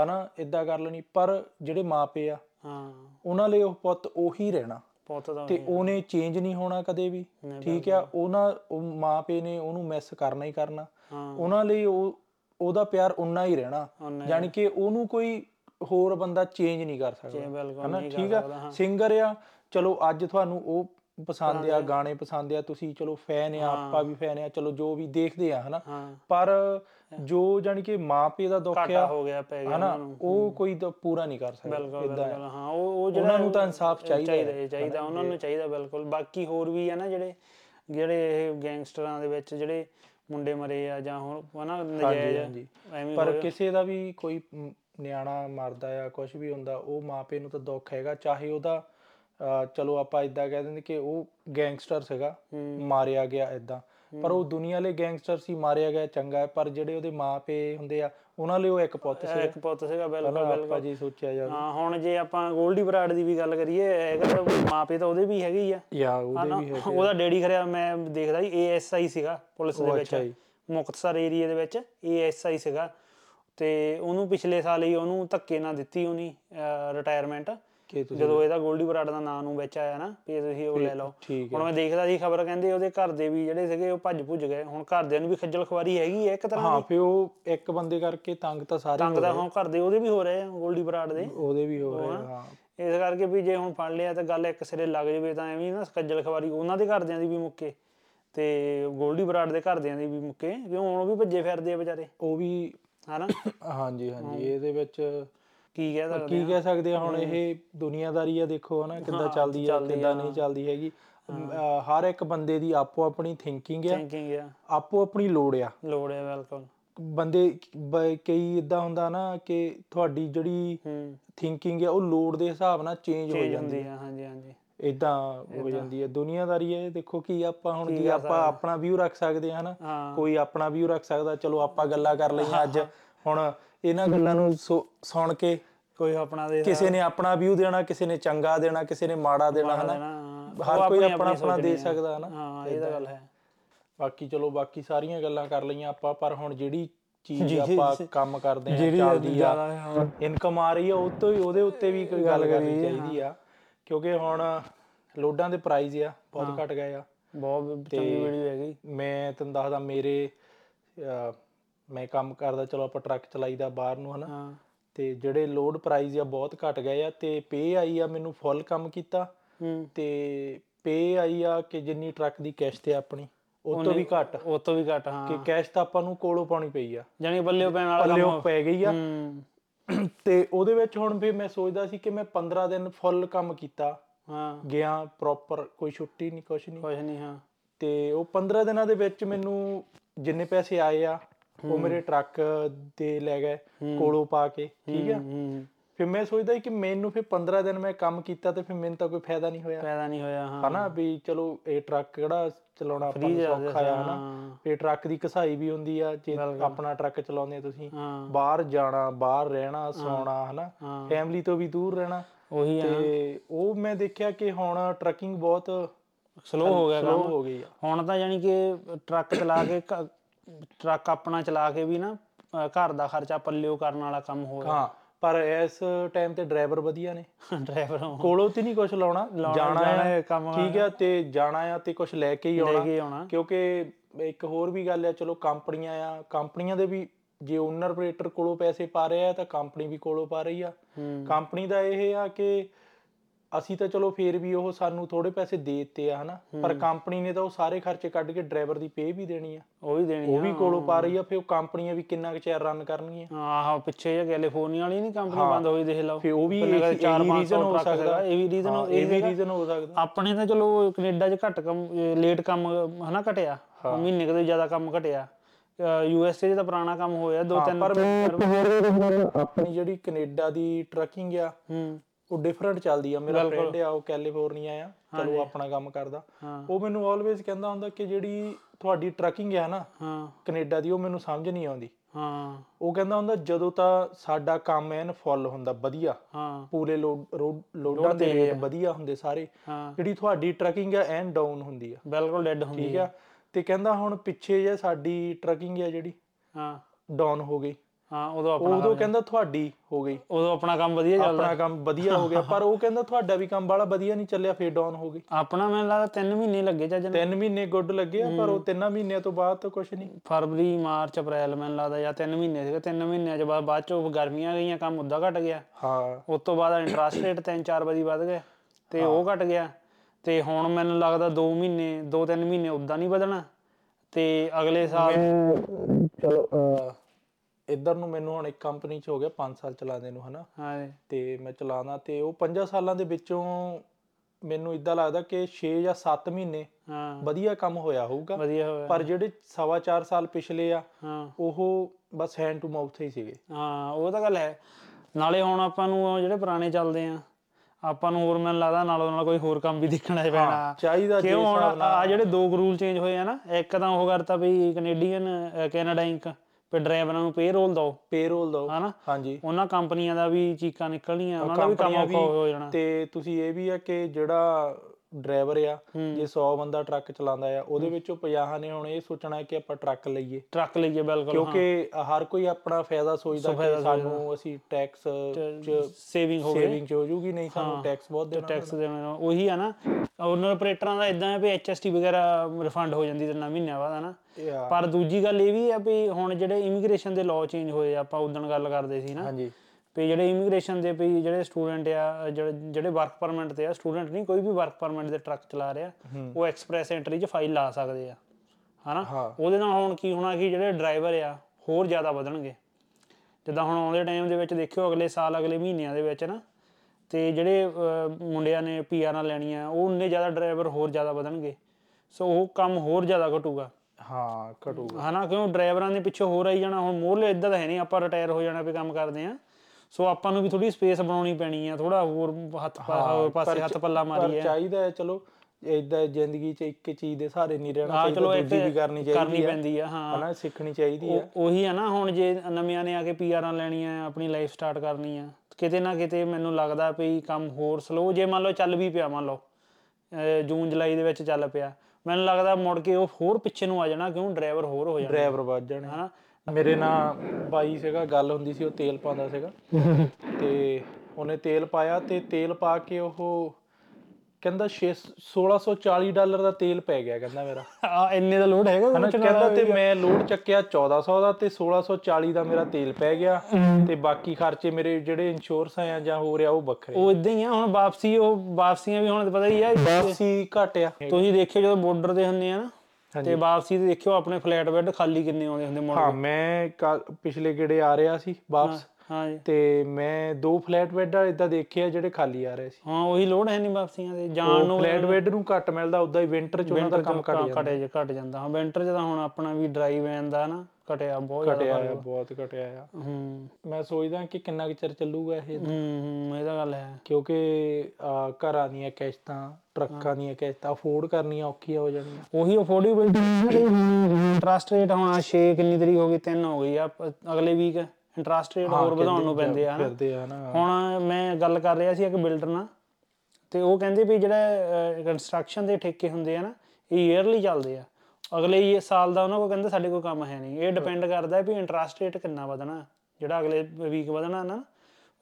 ਹਨਾ ਇਦਾਂ ਕਰ ਲੈਣੀ। ਪਰ ਜਿਹੜੇ ਮਾਪੇ ਆ ਹਾਂ। ਉਹਨਾਂ ਲਈ ਉਹ ਪੁੱਤ ਉਹੀ ਰਹਿਣਾ। ਪੁੱਤ ਦਾ ਤੇ ਉਹਨੇ ਚੇਂਜ ਨਹੀਂ ਹੋਣਾ ਕਦੇ ਵੀ। ਠੀਕ ਆ ਉਹਨਾਂ ਉਹ ਮਾਪੇ ਨੇ ਉਹਨੂੰ ਮਿਸ ਕਰਨਾ ਹੀ ਕਰਨਾ। ਉਹਨਾਂ ਲਈ ਉਹ ਉਹਦਾ ਪਿਆਰ ਉਨਾ ਹੀ ਰਹਿਣਾ। ਯਾਨੀ ਕਿ ਉਹਨੂੰ ਕੋਈ ਹੋਰ ਬੰਦਾ ਚੇਂਜ ਨਹੀਂ ਕਰ ਸਕਦਾ। ਹਨਾ ਠੀਕ ਆ? ਸਿੰਗਰ ਆ ਚਲੋ ਅੱਜ ਤੁਹਾਨੂੰ ਉਹ ਪਸੰਦ ਆ ਗਾਣੇ ਪਸੰਦ ਆ ਤੁਸੀਂ ਚਲੋ ਫੈਨ ਆ ਆਪਾਂ ਵੀ ਫੈਨ ਆ ਚਲੋ ਜੋ ਵੀ ਦੇਖਦੇ ਆ ਹਨਾ। ਪਰ ਜੋ ਜਾਨੀ ਕਿ ਮਾਪੇ ਦਾ ਦੁੱਖ ਆ ਹੋ ਗਿਆ ਪੈ ਗਿਆ ਹਨਾ ਉਹ ਕੋਈ ਤਾਂ ਪੂਰਾ ਨਹੀਂ ਕਰ ਸਕਦਾ ਬਿਲਕੁਲ ਹਾਂ ਉਹ ਉਹ ਜਿਹੜਾ ਉਹਨਾਂ ਨੂੰ ਤਾਂ ਇਨਸਾਫ ਚਾਹੀਦਾ ਚਾਹੀਦਾ ਚਾਹੀਦਾ ਉਹਨਾਂ ਨੂੰ ਚਾਹੀਦਾ ਬਿਲਕੁਲ। ਬਾਕੀ ਹੋਰ ਵੀ ਆ ਨਾ ਜਿਹੜੇ ਜਿਹੜੇ ਇਹ ਗੈਂਗਸਟਰਾਂ ਦੇ ਵਿੱਚ ਜਿਹੜੇ ਮੁੰਡੇ ਮਰੇ ਆ ਜਾਂ ਹੋਰ ਹਨਾ ਨਜਾਇਜ਼ ਪਰ ਕਿਸੇ ਦਾ ਵੀ ਕੋਈ ਨਿਆਣਾ ਮਰਦਾ ਆ ਕੁਝ ਵੀ ਹੁੰਦਾ ਉਹ ਮਾਪੇ ਨੂੰ ਤਾਂ ਦੁੱਖ ਹੈਗਾ ਚਾਹੇ ਉਹਦਾ ਚਲੋ ਆਪਾਂ ਇਦਾਂ ਕਹਿ ਦਿੰਦੇ ਕਿ ਉਹ ਗੈਂਗਸਟਰ ਸੀਗਾ ਮਾਰਿਆ ਗਿਆ ਇਦਾਂ ਪਰ ਉਹ ਦੁਨੀਆ ਲਈ ਗੈਂਗਸਟਰ ਸੀ ਮਾਰਿਆ ਗਿਆ ਚੰਗਾ ਹੈ। ਪਰ ਜਿਹੜੇ ਉਹਦੇ ਮਾਪੇ ਹੁੰਦੇ ਆ ਉਹਨਾਂ ਲਈ ਉਹ ਇੱਕ ਪੁੱਤ ਸੀ ਇੱਕ ਪੁੱਤ ਸੀਗਾ ਬਿਲਕੁਲ ਬਿਲਕੁਲ। ਜੀ ਸੋਚਿਆ ਜਾਵੇ। ਹਾਂ ਹੁਣ ਜੇ ਆਪਾਂ 골ਡੀ ਬਰਾੜ ਦੀ ਵੀ ਗੱਲ ਕਰੀਏ ਹੈਗਾ ਤਾਂ ਮਾਪੇ ਤਾਂ ਉਹਦੇ ਵੀ ਹੈਗੇ ਹੀ ਆ। ਯਾ ਉਹਦੇ? ਵੀ ਹੈ ਉਹਦਾ ਡੈਡੀ ਖਰਿਆ ਮੈਂ ਦੇਖਦਾ ਸੀ ਏਐਸਆਈ ਸੀਗਾ ਪੁਲਿਸ ਦੇ ਵਿੱਚ। ਮੁਕਤਸਰ ਏਰੀਆ ਦੇ ਵਿੱਚ ਏਐਸਆਈ ਸੀਗਾ। ਤੇ ਉਹਨੂੰ ਪਿਛਲੇ ਸਾਲ ਹੀ ਉਹਨੂੰ ਧੱਕੇ ਨਾਲ ਦਿੱਤੀ ਉਹਨੀ ਰਿਟਾਇਰਮੈਂਟ ਕਿ ਤੁਸੀਂ ਜਦੋਂ ਇਹਦਾ 골ਡੀ ਬਰਾਡ ਦਾ ਨਾਂ ਨੂੰ ਵਿੱਚ ਆਇਆ ਨਾ ਵੀ ਤੁਸੀਂ ਉਹ ਲੈ ਲਓ। ਠੀਕ ਹੁਣ ਮੈਂ ਦੇਖਦਾ ਸੀ ਖਬਰ ਕਹਿੰਦੇ ਉਹਦੇ ਘਰ ਦੇ ਵੀ ਜਿਹੜੇ ਸੀਗੇ ਉਹ ਭੱਜ ਭੁੱਜ ਗਏ। ਹੁਣ ਘਰਦਿਆਂ ਨੂੰ ਵੀ ਖੱਜਲ ਖਵਾਰੀ ਹੈਗੀ ਹੈ ਇੱਕ ਤਰ੍ਹਾਂ ਦੀ? ਹਾਂ ਫਿਰ ਉਹ ਇੱਕ ਬੰਦੇ ਕਰਕੇ ਤੰਗ ਤਾਂ ਸਾਰੇ ਤੰਗ ਤਾਂ ਹੁਣ ਘਰਦੇ ਉਹਦੇ ਵੀ ਹੋ ਰਹੇ ਆ 골ਡੀ ਬਰਾਡ ਦੇ। ਉਹਦੇ ਵੀ ਹੋ ਰਹੇ ਹਾਂ। ਇਸ ਕਰਕੇ ਵੀ ਜੇ ਹੁਣ ਫੜ ਲਿਆ ਤਾਂ ਗੱਲ ਇੱਕ ਸਿਰੇ ਲੱਗ ਜਵੇ ਤਾਂ ਐਵੇਂ ਨਾ ਖੱਜਲ ਖਵਾਰੀ ਉਹਨਾਂ ਦੇ ਘਰਦਿਆਂ ਦੀ ਵੀ ਮੁੱਕੇ ਤੇ 골ਡੀ ਬਰਾਡ ਦੇ ਘਰਦਿਆਂ ਦੀ ਵੀ ਮੁੱਕੇ ਕਿਉਂ ਹੁਣ ਉਹ ਵੀ ਭੱਜੇ ਫਿਰਦੇ ਆ ਵਿਚਾਰੇ। ਉਹ ਵੀ ਹਨਾ? ਹਾਂਜੀ ਹਾਂਜੀ ਇਹਦੇ ਵਿੱਚ ਕੀ ਕਹਿ ਸਕਦੇ ਕੀ ਕਹਿ ਸਕਦੇ ਆ ਹੁਣ ਇਹ ਦੁਨੀਆਦਾਰੀ ਆ ਦੇਖੋ ਹਨਾ ਕਿੱਦਾਂ ਚੱਲਦੀ ਆ ਕਿੱਦਾਂ ਨਹੀਂ ਚੱਲਦੀ ਹੈਗੀ। ਹਰ ਇੱਕ ਬੰਦੇ ਦੀ ਆਪੋ ਆਪਣੀ ਥਿੰਕਿੰਗ ਆ। ਥਿੰਕਿੰਗ ਆ। ਆਪੋ ਆਪਣੀ ਲੋੜ ਆ। ਲੋੜ ਹੈ ਬਿਲਕੁਲ। ਬੰਦੇ ਕਈ ਇਦਾਂ ਹੁੰਦਾ ਨਾ ਕਿ ਤੁਹਾਡੀ ਜਿਹੜੀ ਥਿੰਕਿੰਗ ਆ ਉਹ ਲੋੜ ਦੇ ਹਿਸਾਬ ਨਾਲ ਚੇਂਜ ਹੋ ਜਾਂਦੀ ਆ। ਹਾਂਜੀ ਹਾਂਜੀ। ਇਦਾਂ ਹੋ ਜਾਂਦੀ ਹੈ ਦੁਨੀਆਦਾਰੀ ਹੈ ਦੇਖੋ ਕੀ ਆਪਾਂ ਹੁਣ ਕੀ ਆਪਾਂ ਆਪਣਾ ਵਿਊ ਰੱਖ ਸਕਦੇ ਹਾਂ ਹਾਂ। ਕੋਈ ਆਪਣਾ ਵਿਊ ਰੱਖ ਸਕਦਾ ਚਲੋ ਆਪਾਂ ਗੱਲਾਂ ਕਰ ਲਈਆਂ ਅੱਜ। ਹੁਣ ਇਹਨਾਂ ਗੱਲਾਂ ਨੂੰ ਸੁ- ਸੁਣ ਕੇ ਕੋਈ ਆਪਣਾ ਦੇ ਕਿਸੇ ਨੇ ਆਪਣਾ ਵਿਊ ਦੇਣਾ ਕਿਸੇ ਨੇ ਚੰਗਾ ਦੇਣਾ ਕਿਸੇ ਨੇ ਮਾੜਾ ਦੇਣਾ ਹਨਾ? ਹਰ ਕੋਈ ਆਪਣਾ ਆਪਣਾ ਦੇ ਸਕਦਾ ਹਨਾ? ਹਾਂ ਇਹ ਤਾਂ ਗੱਲ ਹੈ। ਬਾਕੀ ਚਲੋ ਬਾਕੀ ਸਾਰੀਆਂ ਗੱਲਾਂ ਕਰ ਲਈਆਂ ਆਪਾਂ ਪਰ ਹੁਣ ਜਿਹੜੀ ਚੀਜ਼ ਆਪਾਂ ਕੰਮ ਕਰਦੇ ਆ ਚੱਲਦੀ ਆ ਇਨਕਮ ਆ ਰਹੀ ਆ ਉਹ ਤੋਂ ਹੀ ਉਹਦੇ ਉੱਤੇ ਵੀ ਕੋਈ ਗੱਲ ਕਰਨੀ ਚਾਹੀਦੀ ਆ। ਕਿਉਂਕਿ ਹੁਣ ਲੋਡਾਂ ਦੇ ਪ੍ਰਾਈਸ ਆ ਬਹੁਤ ਘਟ ਗਏ ਆ। ਬਹੁਤ ਚੰਗੀ ਵੀਡੀਓ ਹੈਗੀ। ਮੈਂ ਤੈਨੂੰ ਦੱਸਦਾ ਮੇਰੇ ਅਹ, ਮੈਂ ਕੰਮ ਕਰਦਾ ਚਲੋ ਆਪਾਂ ਟਰੱਕ ਚਲਾਈਦਾ ਬਾਹਰ ਨੂੰ ਹਨਾ। ਹਾਂ। ਤੇ ਜਿਹੜੇ ਲੋਡ ਪ੍ਰਾਈਸ ਆ ਬਹੁਤ ਘਟ ਗਏ ਆ ਤੇ ਪੇ ਆਈ ਆ ਮੈਨੂੰ ਫੁੱਲ ਕੰਮ ਕੀਤਾ। ਹੂੰ। ਤੇ ਪੇ ਆਈ ਆ ਕਿ ਜਿੰਨੀ ਟਰੱਕ ਦੀ ਕਿਸ਼ਤ ਆ ਆਪਣੀ ਉਹ ਤੋਂ ਵੀ ਘੱਟ। ਉਹ ਤੋਂ ਵੀ ਘੱਟ ਹਾਂ ਕਿ ਕੈਸ਼ ਤਾਂ ਆਪਾਂ ਨੂੰ ਕੋਲੋਂ ਪਾਉਣੀ ਪਈ ਆ। ਜਾਨੀ ਬੱਲੇ ਪੈਣ ਵਾਲਾ ਪੱਲਿਓ ਕੰਮ। ਪੈ ਗਈ ਆ। ਹੂੰ। ਤੇ ਉਹਦੇ ਵਿੱਚ ਹੁਣ ਵੀ ਮੈਂ ਸੋਚਦਾ ਸੀ ਕਿ ਮੈਂ 15 ਦਿਨ ਫੁੱਲ ਕੰਮ ਕੀਤਾ। ਹਾਂ। ਗਿਆ ਪ੍ਰੋਪਰ ਕੋਈ ਛੁੱਟੀ ਨਹੀਂ ਕੁਛ ਨਹੀਂ ਕੁਝ ਨਹੀਂ ਹਾਂ। ਤੇ ਉਹ 15 ਦਿਨਾਂ ਦੇ ਵਿੱਚ ਮੈਨੂੰ ਜਿੰਨੇ ਪੈਸੇ ਆਏ ਆ ਉਹ ਮੇਰੇ ਟਰੱਕ ਦੇ ਲੈ ਗਏ ਕੋਲੋਂ ਪਾ ਕੇ ਠੀਕ ਆ? ਫਿਰ ਮੈਂ ਸੋਚਦਾ ਕਿ ਮੈਨੂੰ ਫਿਰ 15 ਦਿਨ ਮੈਂ ਕੰਮ ਕੀਤਾ ਤੇ ਫਿਰ ਮੈਨੂੰ ਤਾਂ ਕੋਈ ਫਾਇਦਾ ਨਹੀਂ ਹੋਇਆ। ਫਾਇਦਾ ਨਹੀਂ ਹੋਇਆ ਹਾਂ। ਹਨਾ ਵੀ ਚਲੋ ਇਹ ਟਰੱਕ ਕਿਹੜਾ ਚਲਾਉਣਾ ਆਪਾਂ ਨੂੰ ਸੌਖਾ ਆ ਹਨਾ? ਫਿਰ ਟਰੱਕ ਦੀ ਕਸਾਈ ਵੀ ਹੁੰਦੀ ਆ ਜੇ ਆਪਣਾ ਟਰੱਕ ਚਲਾਉਂਦੇ ਤੁਸੀਂ। ਬਾਹਰ ਜਾਣਾ ਬਾਹਰ ਰਹਿਣਾ ਸੌਣਾ ਹਨਾ। ਫੈਮਿਲੀ ਤੋਂ ਵੀ ਦੂਰ ਰਹਿਣਾ। ਉਹੀ ਆ। ਤੇ ਉਹ ਮੈਂ ਦੇਖਿਆ ਕਿ ਹੁਣ ਟਰੱਕਿੰਗ ਬਹੁਤ ਸਲੋ ਹੋ ਗਿਆ ਕੰਮ। ਹੋ ਗਈ ਹੁਣ ਤਾਂ ਯਾਨੀ ਕਿ ਟਰੱਕ ਚਲਾ ਕੇ ਟਰੱਕ ਆਪਣਾ ਚਲਾ ਕੇ ਵੀ ਨਾ ਅ, ਘਰ ਦਾ ਖਰਚਾ ਪੱਲਿਓ ਕਰਨ ਵਾਲਾ ਕੰਮ ਹੋ ਗਿਆ ਹਾਂ। ਪਰ ਇਸ ਟਾਈਮ ਤੇ ਡਰਾਈਵਰ ਵਧੀਆ ਨੇ। ਡਰਾਈਵਰ ਕੋਲੋਂ ਤੇ ਨਹੀਂ ਕੁਝ ਲਾਉਣਾ ਜਾਣਾ ਜਾਣਾ ਆ ਹੈ, ਕੰਮ ਠੀਕ ਆ ਤੇ ਜਾਣਾ ਆ ਤੇ ਕੁਝ ਲੈ ਕੇ ਹੀ ਲੈ ਆਉਣਾ ਕੇ ਆਉਣਾ। ਕਿਉਂਕਿ ਇੱਕ ਹੋਰ ਵੀ ਗੱਲ ਆ ਚਲੋ ਕੰਪਨੀਆਂ ਆ ਕੰਪਨੀਆਂ ਦੇ ਵੀ ਜੇ ਓਨਰ ਆਪਰੇਟਰ ਕੋਲੋਂ ਪੈਸੇ ਪਾ ਰਹੇ ਆ ਤਾਂ ਕੰਪਨੀ ਵੀ ਕੋਲੋਂ ਪਾ ਰਹੀ ਆ। ਹੂੰ। ਕੰਪਨੀ ਦਾ ਇਹ ਆ ਕਿ ਅਸੀਂ ਤਾਂ ਚਲੋ ਫੇਰ ਵੀ ਉਹ ਸਾਨੂੰ ਥੋੜੇ ਪੈਸੇ ਦੇ ਦਿੱਤੇ ਆ ਹਨਾ? ਪਰ ਕੰਪਨੀ ਨੇ ਤਾਂ ਉਹ ਸਾਰੇ ਖਰਚੇ ਕੱਢ ਕੇ ਡਰਾਈਵਰ ਦੀ ਪੇ ਵੀ ਦੇਣੀ ਆ। ਉਹ ਵੀ ਦੇਣੀ ਉਹ ਵੀ ਕੋਲੋਂ ਪਾ ਰਹੀ ਆ ਫਿਰ ਉਹ ਕੰਪਨੀਆਂ ਵੀ ਕਿੰਨਾ ਕੁ ਚਿਰ ਰਨ ਕਰਨਗੀਆਂ। ਆਹ ਪਿੱਛੇ ਜੇ ਕੈਲੀਫੋਰਨੀਆ ਵਾਲੀ ਨਹੀਂ ਕੰਪਨੀ ਬੰਦ ਹੋਈ ਦੇਖ ਲਓ। ਫਿਰ ਉਹ ਵੀ ਚਾਰ ਪੰਜ ਰੀਜ਼ਨ ਹੋ ਸਕਦਾ। ਇਹ ਵੀ ਰੀਜ਼ਨ ਇਹ ਵੀ ਰੀਜ਼ਨ ਹੋ ਸਕਦਾ। ਆਪਣੇ ਤਾਂ ਚਲੋ ਕੈਨੇਡਾ 'ਚ ਘੱਟ ਕੰਮ ਲੇਟ ਕੰਮ ਹਨਾ ਘਟਿਆ। ਮਹੀਨੇ ਕਦੇ ਜ਼ਿਆਦਾ ਕੰਮ ਘਟਿਆ। ਯੂ ਐਸ ਏ ਤਾਂ ਪੁਰਾਣਾ ਕੰਮ ਹੋਇਆ ਦੋ ਤਿੰਨ ਪਰ ਆਪਣੀ ਜਿਹੜੀ ਕੈਨੇਡਾ ਦੀ ਟਰੱਕਿੰਗ ਆ ਹੂੰ। ਉਹ ਡਿਫਰੈਂਟ ਚੱਲਦੀ ਆ। ਮੇਰਾ ਫਰੈਂਡ ਆ ਉਹ ਕੈਲੀਫੋਰਨੀਆ ਆ। ਚਲੋ ਆਪਣਾ ਕੰਮ ਕਰਦਾ। ਹਾਂ। ਉਹ ਮੈਨੂੰ ਆਲਵੇਜ਼ ਕਹਿੰਦਾ ਹੁੰਦਾ ਕਿ ਜਿਹੜੀ ਤੁਹਾਡੀ ਟਰੱਕਿੰਗ ਆ ਨਾ ਹਾਂ। ਕੈਨੇਡਾ ਦੀ ਉਹ ਮੈਨੂੰ ਸਮਝ ਨਹੀਂ ਆਉਂਦੀ। ਹਾਂ। ਉਹ ਕਹਿੰਦਾ ਹੁੰਦਾ ਜਦੋਂ ਤਾਂ ਸਾਡਾ ਕੰਮ ਐਨ ਫੁੱਲ ਹੁੰਦਾ ਵਧੀਆ। ਹਾਂ। ਪੂਰੇ ਲੋਡ ਰੋਡ- ਲੋਡਾਂ ਦੇ ਰੇਟ ਵਧੀਆ ਹੁੰਦੇ ਸਾਰੇ। ਹਾਂ। ਜਿਹੜੀ ਤੁਹਾਡੀ ਟਰੱਕਿੰਗ ਆ ਐਨ ਡਾਊਨ ਹੁੰਦੀ ਆ। ਬਿਲਕੁਲ ਡੈਡ ਹੁੰਦੀ ਠੀਕ ਆ। ਤੇ ਕਹਿੰਦਾ ਹੁਣ ਪਿੱਛੇ ਜੇ ਸਾਡੀ ਟਰੱਕਿੰਗ ਆ ਜਿਹੜੀ ਹਾਂ। ਡਾਊਨ ਹੋ ਗਈ। ਹਾਂ ਉਦੋਂ ਆਪਣਾ ਉਦੋਂ ਕਹਿੰਦਾ ਤੁਹਾਡੀ ਹੋ ਗਈ। ਉਦੋਂ ਆਪਣਾ ਕੰਮ ਵਧੀਆ ਚੱਲਦਾ। ਆਪਣਾ ਕੰਮ ਵਧੀਆ ਹੋ ਗਿਆ। ਪਰ ਉਹ ਕਹਿੰਦਾ ਤੁਹਾਡਾ ਵੀ ਕੰਮ ਬਾਲਾ ਵਧੀਆ ਨਹੀਂ ਚੱਲਿਆ ਫੇਰ ਡਾਊਨ ਹੋ ਗਈ। ਆਪਣਾ ਮੈਨੂੰ ਲੱਗਦਾ 3 ਮਹੀਨੇ ਲੱਗੇ ਚੱਜ ਨਾਲ। ਤਿੰਨ ਮਹੀਨੇ ਗੁੱਡ ਲੱਗੇ ਪਰ ਉਹ ਤਿੰਨਾਂ ਮਹੀਨਿਆਂ ਤੋਂ ਬਾਅਦ ਤਾਂ ਕੁਝ ਨਹੀਂ। ਫਰਵਰੀ ਮਾਰਚ ਅਪ੍ਰੈਲ ਮੈਨੂੰ ਲੱਗਦਾ ਜਾਂ 3 ਮਹੀਨੇ ਸੀਗੇ। 3 ਮਹੀਨਿਆਂ ਚ ਬਾਅਦ ਬਾਅਦ ਚੋਂ ਗਰਮੀਆਂ ਗਈਆਂ ਕੰਮ ਉਦਾਂ ਘਟ ਗਿਆ। ਹਾਂ। ਉਸ ਤੋਂ ਬਾਅਦ ਇੰਟਰਸਟ ਰੇਟ ਤਿੰਨ ਚਾਰ ਵਾਰੀ ਵੱਧ ਗਏ ਤੇ ਉਹ ਘਟ ਗਿਆ। ਤੇ ਹੁਣ ਮੈਨੂੰ ਲੱਗਦਾ 2 ਮਹੀਨੇ 2-3 ਮਹੀਨੇ ਉਦਾਂ ਨਹੀਂ ਵਧਣਾ। ਤੇ ਅਗਲੇ ਸਾਲ ਚਲੋ ਇੱਧਰ ਨੂੰ ਮੈਨੂੰ ਹੁਣ ਇੱਕ ਕੰਪਨੀ 'ਚ ਹੋ ਗਿਆ 5 ਸਾਲ ਚਲਾਉਂਦੇ ਨੂੰ ਹਨਾ? ਹਾਂ ਜੀ, ਤੇ ਮੈਂ ਚਲਾਉਣਾ ਤੇ ਉਹ 5 ਸਾਲਾਂ ਦੇ ਵਿੱਚੋਂ ਮੈਨੂੰ ਇਦਾਂ ਲੱਗਦਾ ਕਿ 6 ਜਾਂ 7 ਮਹੀਨੇ ਹਾਂ। ਵਧੀਆ ਕੰਮ ਹੋਇਆ ਹੋਊਗਾ। ਵਧੀਆ ਹੋਇਆ। ਪਰ ਜਿਹੜੇ ਸਵਾ ਚਾਰ ਸਾਲ ਪਿਛਲੇ ਆ ਹਾਂ। ਉਹ ਬਸ ਹੈਂਡ ਟੂ ਮਾਊਥ ਹੀ ਸੀਗੇ। ਹਾਂ ਉਹ ਤਾਂ ਗੱਲ ਹੈ। ਨਾਲੇ ਹੁਣ ਆਪਾਂ ਨੂੰ ਉਹ ਜਿਹੜੇ ਪੁਰਾਣੇ ਚੱਲਦੇ ਆ ਆਪਾਂ ਨੂੰ ਹੋਰ ਮੈਨੂੰ ਲੱਗਦਾ ਨਾਲੋਂ ਨਾਲ ਕੋਈ ਹੋਰ ਕੰਮ ਵੀ ਦੇਖਣਾ ਪੈਣਾ। ਚਾਹੀਦਾ ਜੇ ਕਿਉਂ ਹੁਣ ਆ ਜਿਹੜੇ ਦੋ ਰੂਲ ਚੇਂਜ ਹੋਏ ਆ ਨਾ ਇੱਕ ਤਾਂ ਉਹ ਕਰਤਾ ਵੀ ਕੈਨੇਡੀਅਨ ਕੈਨੇਡਾ ਇੰਕ ਵੀ ਡਰਾਈਵਰਾਂ ਨੂੰ ਪੇ ਰੋਲ ਦਿਓ। ਪੇਰੋਲ ਦੋ ਹਨਾ? ਹਾਂਜੀ। ਉਹਨਾਂ ਕੰਪਨੀਆਂ ਦਾ ਵੀ ਚੀਕਾਂ ਨਿਕਲਣੀਆਂ ਉਹਨਾਂ ਦਾ ਵੀ ਕੰਮ ਔਖਾ ਹੋ ਜਾਣਾ। ਤੇ ਤੁਸੀਂ ਇਹ ਵੀ ਆ ਕਿ ਜਿਹੜਾ ਡਰਾਈਵਰ ਆ ਜੇ 100 ਬੰਦਾ ਟਰੱਕ ਚਲਾਉਂਦਾ ਆ ਉਹਦੇ ਵਿੱਚੋਂ 50 ਨੇ ਹੁਣ ਇਹ ਸੋਚਣਾ ਕਿ ਆਪਾਂ ਟਰੱਕ ਲਈਏ। ਟਰੱਕ ਲਈਏ ਬਿਲਕੁਲ ਕਿਉਂਕਿ ਹਰ ਕੋਈ ਆਪਣਾ ਫਾਇਦਾ ਸੋਚਦਾ ਕਿ ਸਾਨੂੰ ਅਸੀਂ ਟੈਕਸ ਚ ਸੇਵਿੰਗ ਹੋ ਸੇਵਿੰਗ ਚ ਹੋ ਜੂਗੀ ਨਹੀਂ ਸਾਨੂੰ ਟੈਕਸ ਬਹੁਤ ਦੇਣਾ ਟੈਕਸ ਦੇਣਾ ਉਹੀ ਆ ਨਾ। ਓਨਰ ਆਪਰੇਟਰਾਂ ਦਾ ਇਦਾਂ ਹੈ ਵੀ ਐਚਐਸਟੀ ਵਗੈਰਾ ਰਿਫੰਡ ਹੋ ਜਾਂਦੀ ਤਿੰਨਾਂ ਮਹੀਨਿਆਂ ਬਾਅਦ ਹਨਾ। ਪਰ ਦੂਜੀ ਗੱਲ ਇਹ ਵੀ ਆ ਵੀ ਹੁਣ ਜਿਹੜੇ ਇਮੀਗ੍ਰੇਸ਼ਨ ਦੇ ਲਾਅ ਚੇਂਜ ਹੋਏ ਆ, ਆਪਾਂ ਉਦੋਂ ਗੱਲ ਕਰਦੇ ਸੀ ਨਾ। ਹਾਂਜੀ। ਵੀ ਜਿਹੜੇ ਇਮੀਗ੍ਰੇਸ਼ਨ ਦੇ ਵੀ ਜਿਹੜੇ ਸਟੂਡੈਂਟ ਆ ਜਿਹੜੇ ਜਿਹੜੇ ਵਰਕ ਪਰਮਿਟ ਤੇ ਆ ਸਟੂਡੈਂਟ ਨਹੀਂ ਕੋਈ ਵੀ ਵਰਕ ਪਰਮਿਟ ਦੇ ਟਰੱਕ ਚਲਾ ਰਿਹਾ ਉਹ ਐਕਸਪ੍ਰੈਸ ਐਂਟਰੀ 'ਚ ਫਾਈਲ ਲਾ ਸਕਦੇ ਆ ਹਨਾ। ਉਹਦੇ ਨਾਲ ਹੁਣ ਕੀ ਹੋਣਾ ਕਿ ਜਿਹੜੇ ਡਰਾਈਵਰ ਆ ਹੋਰ ਜ਼ਿਆਦਾ ਵਧਣਗੇ। ਜਿੱਦਾਂ ਹੁਣ ਆਉਂਦੇ ਟਾਈਮ ਦੇ ਵਿੱਚ ਦੇਖਿਓ ਅਗਲੇ ਸਾਲ ਅਗਲੇ ਮਹੀਨਿਆਂ ਦੇ ਵਿੱਚ ਨਾ ਤੇ ਜਿਹੜੇ ਮੁੰਡਿਆਂ ਨੇ ਪੀਆਰਾਂ ਲੈਣੀਆਂ ਉਹ ਉਨੇ ਜ਼ਿਆਦਾ ਡਰਾਈਵਰ ਹੋਰ ਜ਼ਿਆਦਾ ਵਧਣਗੇ। ਸੋ ਉਹ ਕੰਮ ਹੋਰ ਜ਼ਿਆਦਾ ਘਟੂਗਾ। ਹਾਂ ਘਟੂਗਾ। ਹਨਾ? ਕਿਉਂ? ਡਰਾਈਵਰਾਂ ਦੇ ਪਿੱਛੇ ਹੋਰ ਆਈ ਜਾਣਾ ਹੁਣ ਮੋਰਲੇ ਇਦਾਂ ਤਾਂ ਹੈ ਨਹੀਂ ਆਪਾਂ ਰਿਟਾਇਰ ਹੋ ਜਾਣਾ ਵੀ ਕੰਮ ਕਰਦੇ ਆ। ਸੋ ਆਪਾਂ ਨੂੰ ਵੀ ਥੋੜੀ ਸਪੇਸ ਬਣਾਉਣੀ ਪੈਣੀ ਆ ਥੋੜਾ ਹੋਰ ਹੱਥ ਪਾਸੇ ਹੱਥ ਪੱਲਾ ਮਾਰੀਏ। ਚਾਹੀਦਾ ਹੈ ਚਲੋ ਇਦਾਂ ਜ਼ਿੰਦਗੀ ਚ ਇੱਕ ਚੀਜ਼ ਦੇ ਸਹਾਰੇ ਨਹੀਂ ਰਹਿਣਾ ਚਾਹੀਦਾ ਦੂਜੀ ਵੀ ਕਰਨੀ ਕਰਨੀ ਚਾਹੀਦੀ ਹੈ ਪੈਂਦੀ ਆ ਹਾਂ। ਹਨਾ ਸਿੱਖਣੀ ਚਾਹੀਦੀ ਹੈ ਉਹ- ਆ ਨਾ ਹੁਣ ਜੇ ਨਵਿਆਂ ਨੇ ਆ ਕੇ ਪੀਆਰਾਂ ਲੈਣੀਆਂ ਆਪਣੀ ਲਾਈਫ ਸਟਾਰਟ ਕਰਨੀ ਆ ਕਿਤੇ ਨਾ ਕਿਤੇ ਮੈਨੂੰ ਲੱਗਦਾ ਵੀ ਕੰਮ ਹੋਰ ਸਲੋ ਜੇ ਮੰਨ ਲਓ ਚੱਲ ਵੀ ਪਿਆ ਮੰਨ ਲਓ ਜੂਨ ਜੁਲਾਈ ਦੇ ਵਿੱਚ ਚੱਲ ਪਿਆ ਮੈਨੂੰ ਲੱਗਦਾ ਮੁੜ ਕੇ ਉਹ ਹੋਰ ਪਿੱਛੇ ਨੂੰ ਆ ਜਾਣਾ ਕਿਉਂ ਡਰਾਈਵਰ ਹੋਰ ਹੋ ਜਾਣਾ। ਡਰਾਈਵਰ ਵੱਜ ਜਾਣੇ। ਹਨਾ ਮੇਰੇ ਨਾਲ ਬਾਈ ਸੀਗਾ ਗੱਲ ਹੁੰਦੀ ਸੀ ਉਹ ਤੇਲ ਪਾਉਂਦਾ ਸੀਗਾ। ਤੇ ਉਹਨੇ ਤੇਲ ਪਾਇਆ ਤੇ ਤੇਲ ਪਾ ਕੇ ਉਹ ਕਹਿੰਦਾ 6 1640 ਡਾਲਰ ਦਾ ਤੇਲ ਪੈ ਗਿਆ ਕਹਿੰਦਾ ਮੇਰਾ। ਆ ਇੰਨੇ ਦਾ ਲੋਡ ਹੈਗਾ ਹਨਾ ਕਹਿੰਦਾ ਤੇ ਮੈਂ ਲੋਡ ਚੱਕਿਆ 1400 ਦਾ ਤੇ 1640 ਦਾ ਮੇਰਾ ਤੇਲ ਪੈ ਗਿਆ। ਤੇ ਬਾਕੀ ਖਰਚੇ ਮੇਰੇ ਜਿਹੜੇ ਇੰਸ਼ੋਰੈਂਸ ਆ ਜਾਂ ਹੋ ਰਿਹਾ ਉਹ ਵੱਖਰੇ। ਉਹ ਇਦਾਂ ਹੀ ਆ ਹੁਣ ਵਾਪਸੀ ਉਹ ਵਾਪਸੀਆਂ ਵੀ ਹੁਣ ਪਤਾ ਹੀ ਆ। ਵਾਪਸੀ ਘਟਿਆ। ਤੁਸੀਂ ਦੇਖਿਓ ਜਦੋਂ ਬਾਰਡਰ ਤੇ ਹੁੰਦੇ ਆ ਨਾ। ਤੇ ਵਾਪਸੀ ਤੇ ਦੇਖਿਓ ਆਪਣੇ ਫਲੈਟ ਬੈੱਡ ਖਾਲੀ ਕਿੰਨੇ ਆਉਂਦੇ ਹੁੰਦੇ ਮੁੜ ਹਾਂ ਮੈਂ ਪਿਛਲੇ ਗੇੜੇ ਆ ਰਿਹਾ ਸੀ ਵਾਪਸ। ਹਾਂ ਤੇ ਮੈਂ ਦੋ ਫਲੈਟ ਬੈੱਡ ਇਦਾਂ ਦੇਖੇ ਆ ਜਿਹੜੇ ਖਾਲੀ ਆ ਰਹੇ ਸੀ। ਹਾਂ ਉਹੀ ਲੋਡ ਹੈ ਨਹੀਂ ਵਾਪਸੀਆਂ ਦੇ। ਜਾਣ ਨੂੰ ਫਲੈਟ ਬੈੱਡ ਨੂੰ ਘੱਟ ਮਿਲਦਾ ਉਦਾਂ ਹੀ ਵਿੰਟਰ ਚ ਉਹਨਾਂ ਦਾ ਕੰਮ ਘਟ ਜਾਂਦਾ। ਘਟ ਜਾਂਦਾ। ਹਾਂ ਵਿੰਟਰ ਚ ਤਾਂ ਹੁਣ ਆਪਣਾ ਵੀ ਡਰਾਈ ਵੈਨ ਦਾ ਨਾ। ਘਟਿਆ ਬਹੁਤ ਜ਼ਿਆਦਾ ਘਟਿਆ ਆ ਬਹੁਤ ਘਟਿਆ ਆ। ਹੂੰ। ਮੈਂ ਸੋਚਦਾ ਕਿ ਕਿੰਨਾ ਕੁ ਚਿਰ ਚੱਲੂਗਾ ਇਹ? ਹੂੰ ਹੂੰ ਇਹ ਤਾਂ ਗੱਲ ਹੈ। ਕਿਉਂਕਿ ਅਹ, ਘਰਾਂ ਦੀਆਂ ਕਿਸ਼ਤਾਂ ਟਰੱਕਾਂ ਦੀਆਂ ਕਿਸ਼ਤਾਂ ਅਫੋਰਡ ਕਰਨੀਆਂ ਔਖੀਆਂ ਹੋ ਜਾਣੀਆਂ। ਉਹੀ ਅਫੋਰਡੇਬਿਲਟੀ ਇੰਟਰਸਟ ਰੇਟ ਹੁਣ 6 ਕਿੰਨੀ ਤਰੀਕ ਹੋ ਗਈ 3 ਹੋ ਗਈ ਆ ਪ- ਅਗਲੇ ਵੀਕ ਇੰਟਰਸਟ ਰੇਟ ਹੋਰ ਵਧਾਉਣ ਨੂੰ ਪੈਂਦੇ ਆ ਹਨਾ। ਫਿਰਦੇ ਆ ਨਾ। ਹੁਣ ਮੈਂ ਗੱਲ ਕਰ ਰਿਹਾ ਸੀ ਇੱਕ ਬਿਲਡਰ ਨਾਲ ਤੇ ਉਹ ਕਹਿੰਦੇ ਵੀ ਜਿਹੜਾ ਕੰਸਟਰਕਸ਼ਨ ਦੇ ਠੇਕੇ ਹੁੰਦੇ ਆ ਨਾ ਇਹ ਈਅਰਲੀ ਚੱਲਦੇ ਆ। ਅਗਲੇ ਹੀ ਸਾਲ ਦਾ ਉਹਨਾਂ ਕੋ ਕਹਿੰਦੇ ਸਾਡੇ ਕੋਲ ਕੰਮ ਹੈ ਨਹੀਂ। ਇਹ ਡਿਪੈਂਡ ਕਰਦਾ ਵੀ ਇੰਟਰਸਟ ਰੇਟ ਕਿੰਨਾ ਵਧਣਾ ਜਿਹੜਾ ਅਗਲੇ ਵੀਕ ਵਧਣਾ ਨਾ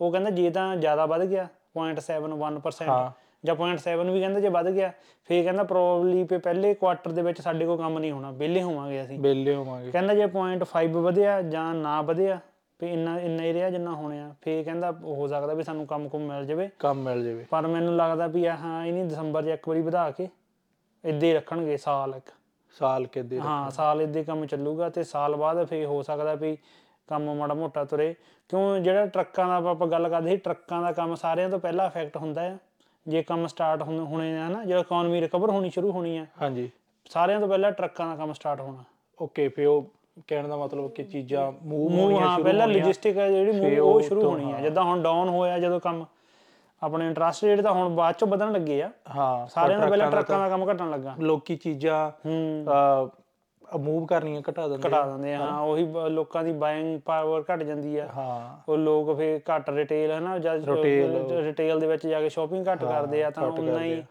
ਉਹ ਕਹਿੰਦਾ ਜੇ ਤਾਂ ਜ਼ਿਆਦਾ ਵੱਧ ਗਿਆ 0.71% ਜਾਂ 0.7 ਵੀ ਕਹਿੰਦੇ ਜੇ ਵੱਧ ਗਿਆ ਫੇਰ ਕਹਿੰਦਾ ਪ੍ਰੋਬਬਲੀ ਪੇ ਪਹਿਲੇ ਕੁਆਟਰ ਦੇ ਵਿੱਚ ਸਾਡੇ ਕੋਲ ਕੰਮ ਨਹੀਂ ਹੋਣਾ ਵਿਹਲੇ ਹੋਵਾਂਗੇ ਅਸੀਂ। ਬੇਲੇ ਹੋਵਾਂਗੇ। ਕਹਿੰਦਾ ਜੇ 0.5 ਵਧਿਆ ਜਾਂ ਨਾ ਵਧਿਆ ਵੀ ਇੰਨਾ ਇੰਨਾ ਹੀ ਰਿਹਾ ਜਿੰਨਾ ਹੋਣਿਆ ਫੇਰ ਕਹਿੰਦਾ ਹੋ ਸਕਦਾ ਵੀ ਸਾਨੂੰ ਕੰਮ ਕੁਮ ਮਿਲ ਜਾਵੇ। ਕੰਮ ਮਿਲ ਜਾਵੇ। ਪਰ ਮੈਨੂੰ ਲੱਗਦਾ ਵੀ ਹਾਂ ਇਹਨੀ ਦਸੰਬਰ 'ਚ ਇੱਕ ਵਾਰੀ ਵਧਾ ਕੇ ਇੱਦਾਂ ਹੀ ਰੱਖਣਗੇ ਸਾਲ ਇੱਕ। ਸਾਲ ਕਿਤੇ ਹਾਂ ਸਾਲ ਇੱਦਾਂ ਹੀ ਕੰਮ ਚੱਲੂਗਾ ਤੇ ਸਾਲ ਬਾਅਦ ਫੇਰ ਹੋ ਸਕਦਾ ਵੀ ਕੰਮ ਮਾੜਾ ਮੋਟਾ ਤੁਰੇ। ਕਿਉਂ ਜਿਹੜਾ ਟਰੱਕਾਂ ਦਾ ਆਪਾਂ ਗੱਲ ਕਰਦੇ ਸੀ ਟਰੱਕਾਂ ਦਾ ਕੰਮ ਸਾਰਿਆਂ ਤੋਂ ਪਹਿਲਾਂ ਇਫੈਕਟ ਹੁੰਦਾ ਹੈ ਜੇ ਕੰਮ ਸਟਾਰਟ ਹੋਣੇ ਆ ਨਾ ਜਦੋਂ ਇਕਨੋਮੀ ਰਿਕਵਰ ਹੋਣੀ ਸ਼ੁਰੂ ਹੋਣੀ ਆ ਹਾਂਜੀ। ਸਾਰਿਆਂ ਤੋਂ ਪਹਿਲਾਂ ਟਰੱਕਾਂ ਦਾ ਕੰਮ ਸਟਾਰਟ ਹੋਣਾ। ਓਕੇ ਫੇ ਉਹ ਕਹਿਣ ਦਾ ਮਤਲਬ ਕਿ ਚੀਜ਼ਾਂ ਮੂਵ ਮੂਵ ਹੋਣੀਆਂ ਹਾਂ ਸ਼ੁਰੂ ਪਹਿਲਾਂ ਹੋਣੀਆਂ। ਲੌਜਿਸਟਿਕ ਹੈ ਜਿਹੜੀ move ਉਹ ਸ਼ੁਰੂ ਹੋਣੀ ਆ। ਜਿੱਦਾਂ ਹੁਣ ਡਾਊਨ ਹੋਇਆ ਜਦੋਂ ਕੰਮ ਆਪਣੇ ਇੰਟਰਸਟ ਰੇਟ ਤਾਂ ਹੁਣ ਬਾਅਦ ਚੋਂ ਵਧਣ ਲੱਗੇ ਆ। ਹਾਂ ਸਾਰਿਆਂ ਤੋਂ ਪਹਿਲਾਂ ਟਰੱਕਾਂ ਦਾ ਕੰਮ ਘਟਣ ਲੱਗਾ। ਲੋਕੀ ਚੀਜ਼ਾਂ ਹੂੰ। ਮੂਵ ਕਰਨੀਆਂ ਘਟਾ ਦਿੰਦੇ ਘਟਾ ਦਿੰਦੇ ਆ ਹਾਂ ਉਹੀ ਲੋਕਾਂ ਦੀ ਬਾਇੰਗ ਪਾਵਰ ਘਟ ਜਾਂਦੀ ਆ। ਹਾਂ। ਉਹ ਲੋਕ ਫੇਰ ਘੱਟ ਰਿਟੇਲ ਹੈ ਨਾ ਜਦ ਰਿਟੇਲ ਦੇ ਵਿੱਚ ਜਾ ਕੇ ਸ਼ਾਪਿੰਗ ਘੱਟ ਕਰਦੇ ਆ ਤਾਂ ਉਨਾ ਹੀ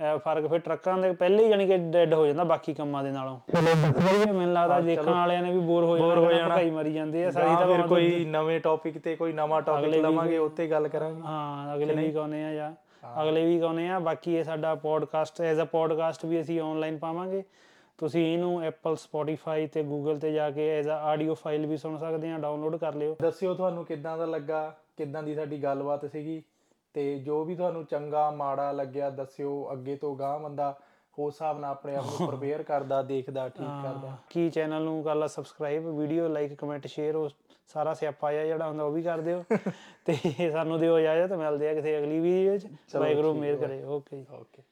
ਫ਼ਰਕ ਫਿਰ ਟਰੱਕਾਂ ਦੇ ਪਹਿਲੇ ਹੀ ਜਾਨੀ ਕਿ ਡੈਡ ਹੋ ਜਾਂਦਾ ਬਾਕੀ ਕੰਮਾਂ ਦੇ ਨਾਲੋਂ। ਮੈਨੂੰ ਲੱਗਦਾ ਦੇਖਣ ਵਾਲਿਆਂ ਨੇ ਵੀ ਬੋਰ ਹੋ ਜਾਣਾ ਹੋ ਜਾਣਾ। ਭਕਾਈ ਮਰੀ ਜਾਂਦੇ ਆ ਸਾਰੀ ਤਾਂ ਫਿਰ ਕੋਈ ਨਵੇਂ ਟੌਪਿਕ ਤੇ ਕੋਈ ਨਵਾਂ ਟੌਪਿਕ ਲਵਾਂਗੇ ਉੱਤੇ ਗੱਲ ਕਰਾਂਗੇ। ਹਾਂ ਅਗਲੇ ਵੀਕ ਆਉਨੇ ਆ ਜਾਂ ਅਗਲੇ ਵੀਕ ਆਉਨੇ ਆ ਬਾਕੀ ਇਹ ਸਾਡਾ ਪੋਡਕਾਸਟ ਐਜ਼ ਅ ਪੋਡਕਾਸਟ ਵੀ ਅਸੀਂ ਆਨਲਾਈਨ ਪਾਵਾਂਗੇ। ਤੁਸੀਂ ਇਹਨੂੰ ਐਪਲ ਸਪੋਟੀਫਾਈ ਤੇ ਗੂਗਲ ਤੇ ਜਾ ਕੇ ਐਜ਼ ਅ ਆਡੀਓ ਫਾਈਲ ਵੀ ਸੁਣ ਸਕਦੇ ਆ ਡਾਊਨਲੋਡ ਕਰ ਲਿਓ। ਦੱਸਿਓ ਤੁਹਾਨੂੰ ਕਿੱਦਾਂ ਦਾ ਲੱਗਾ ਕਿੱਦਾਂ ਦੀ ਸਾਡੀ ਗੱਲਬਾਤ ਸੀਗੀ। ਤੇ ਜੋ ਵੀ ਤੁਹਾਨੂੰ ਚੰਗਾ ਮਾੜਾ ਲੱਗਿਆ ਦੱਸਿਓ ਅੱਗੇ ਤੋਂ ਗਾਂ ਬੰਦਾ ਉਸ ਹਿਸਾਬ ਨਾਲ ਆਪਣੇ ਆਪ ਨੂੰ ਪ੍ਰਪੇਅਰ ਕਰਦਾ ਦੇਖਦਾ ਠੀਕ ਕਰਦਾ। ਕੀ ਚੈਨਲ ਨੂੰ ਕਰ ਲਾ subscribe video like comment share ਉਹ ਸਾਰਾ ਸਿਆਪਾ ਆ ਜਿਹੜਾ ਹੁੰਦਾ ਉਹ ਵੀ ਕਰ ਦਿਓ। ਤੇ ਸਾਨੂੰ ਦਿਓ ਇਜਾਜ਼ਤ ਮਿਲਦੇ ਆ ਕਿਸੇ ਅਗਲੀ ਵੀਡੀਓ ਚ। ਵਾਹਿਗੁਰੂ ਮਿਹਰ ਕਰੇ। Okay okay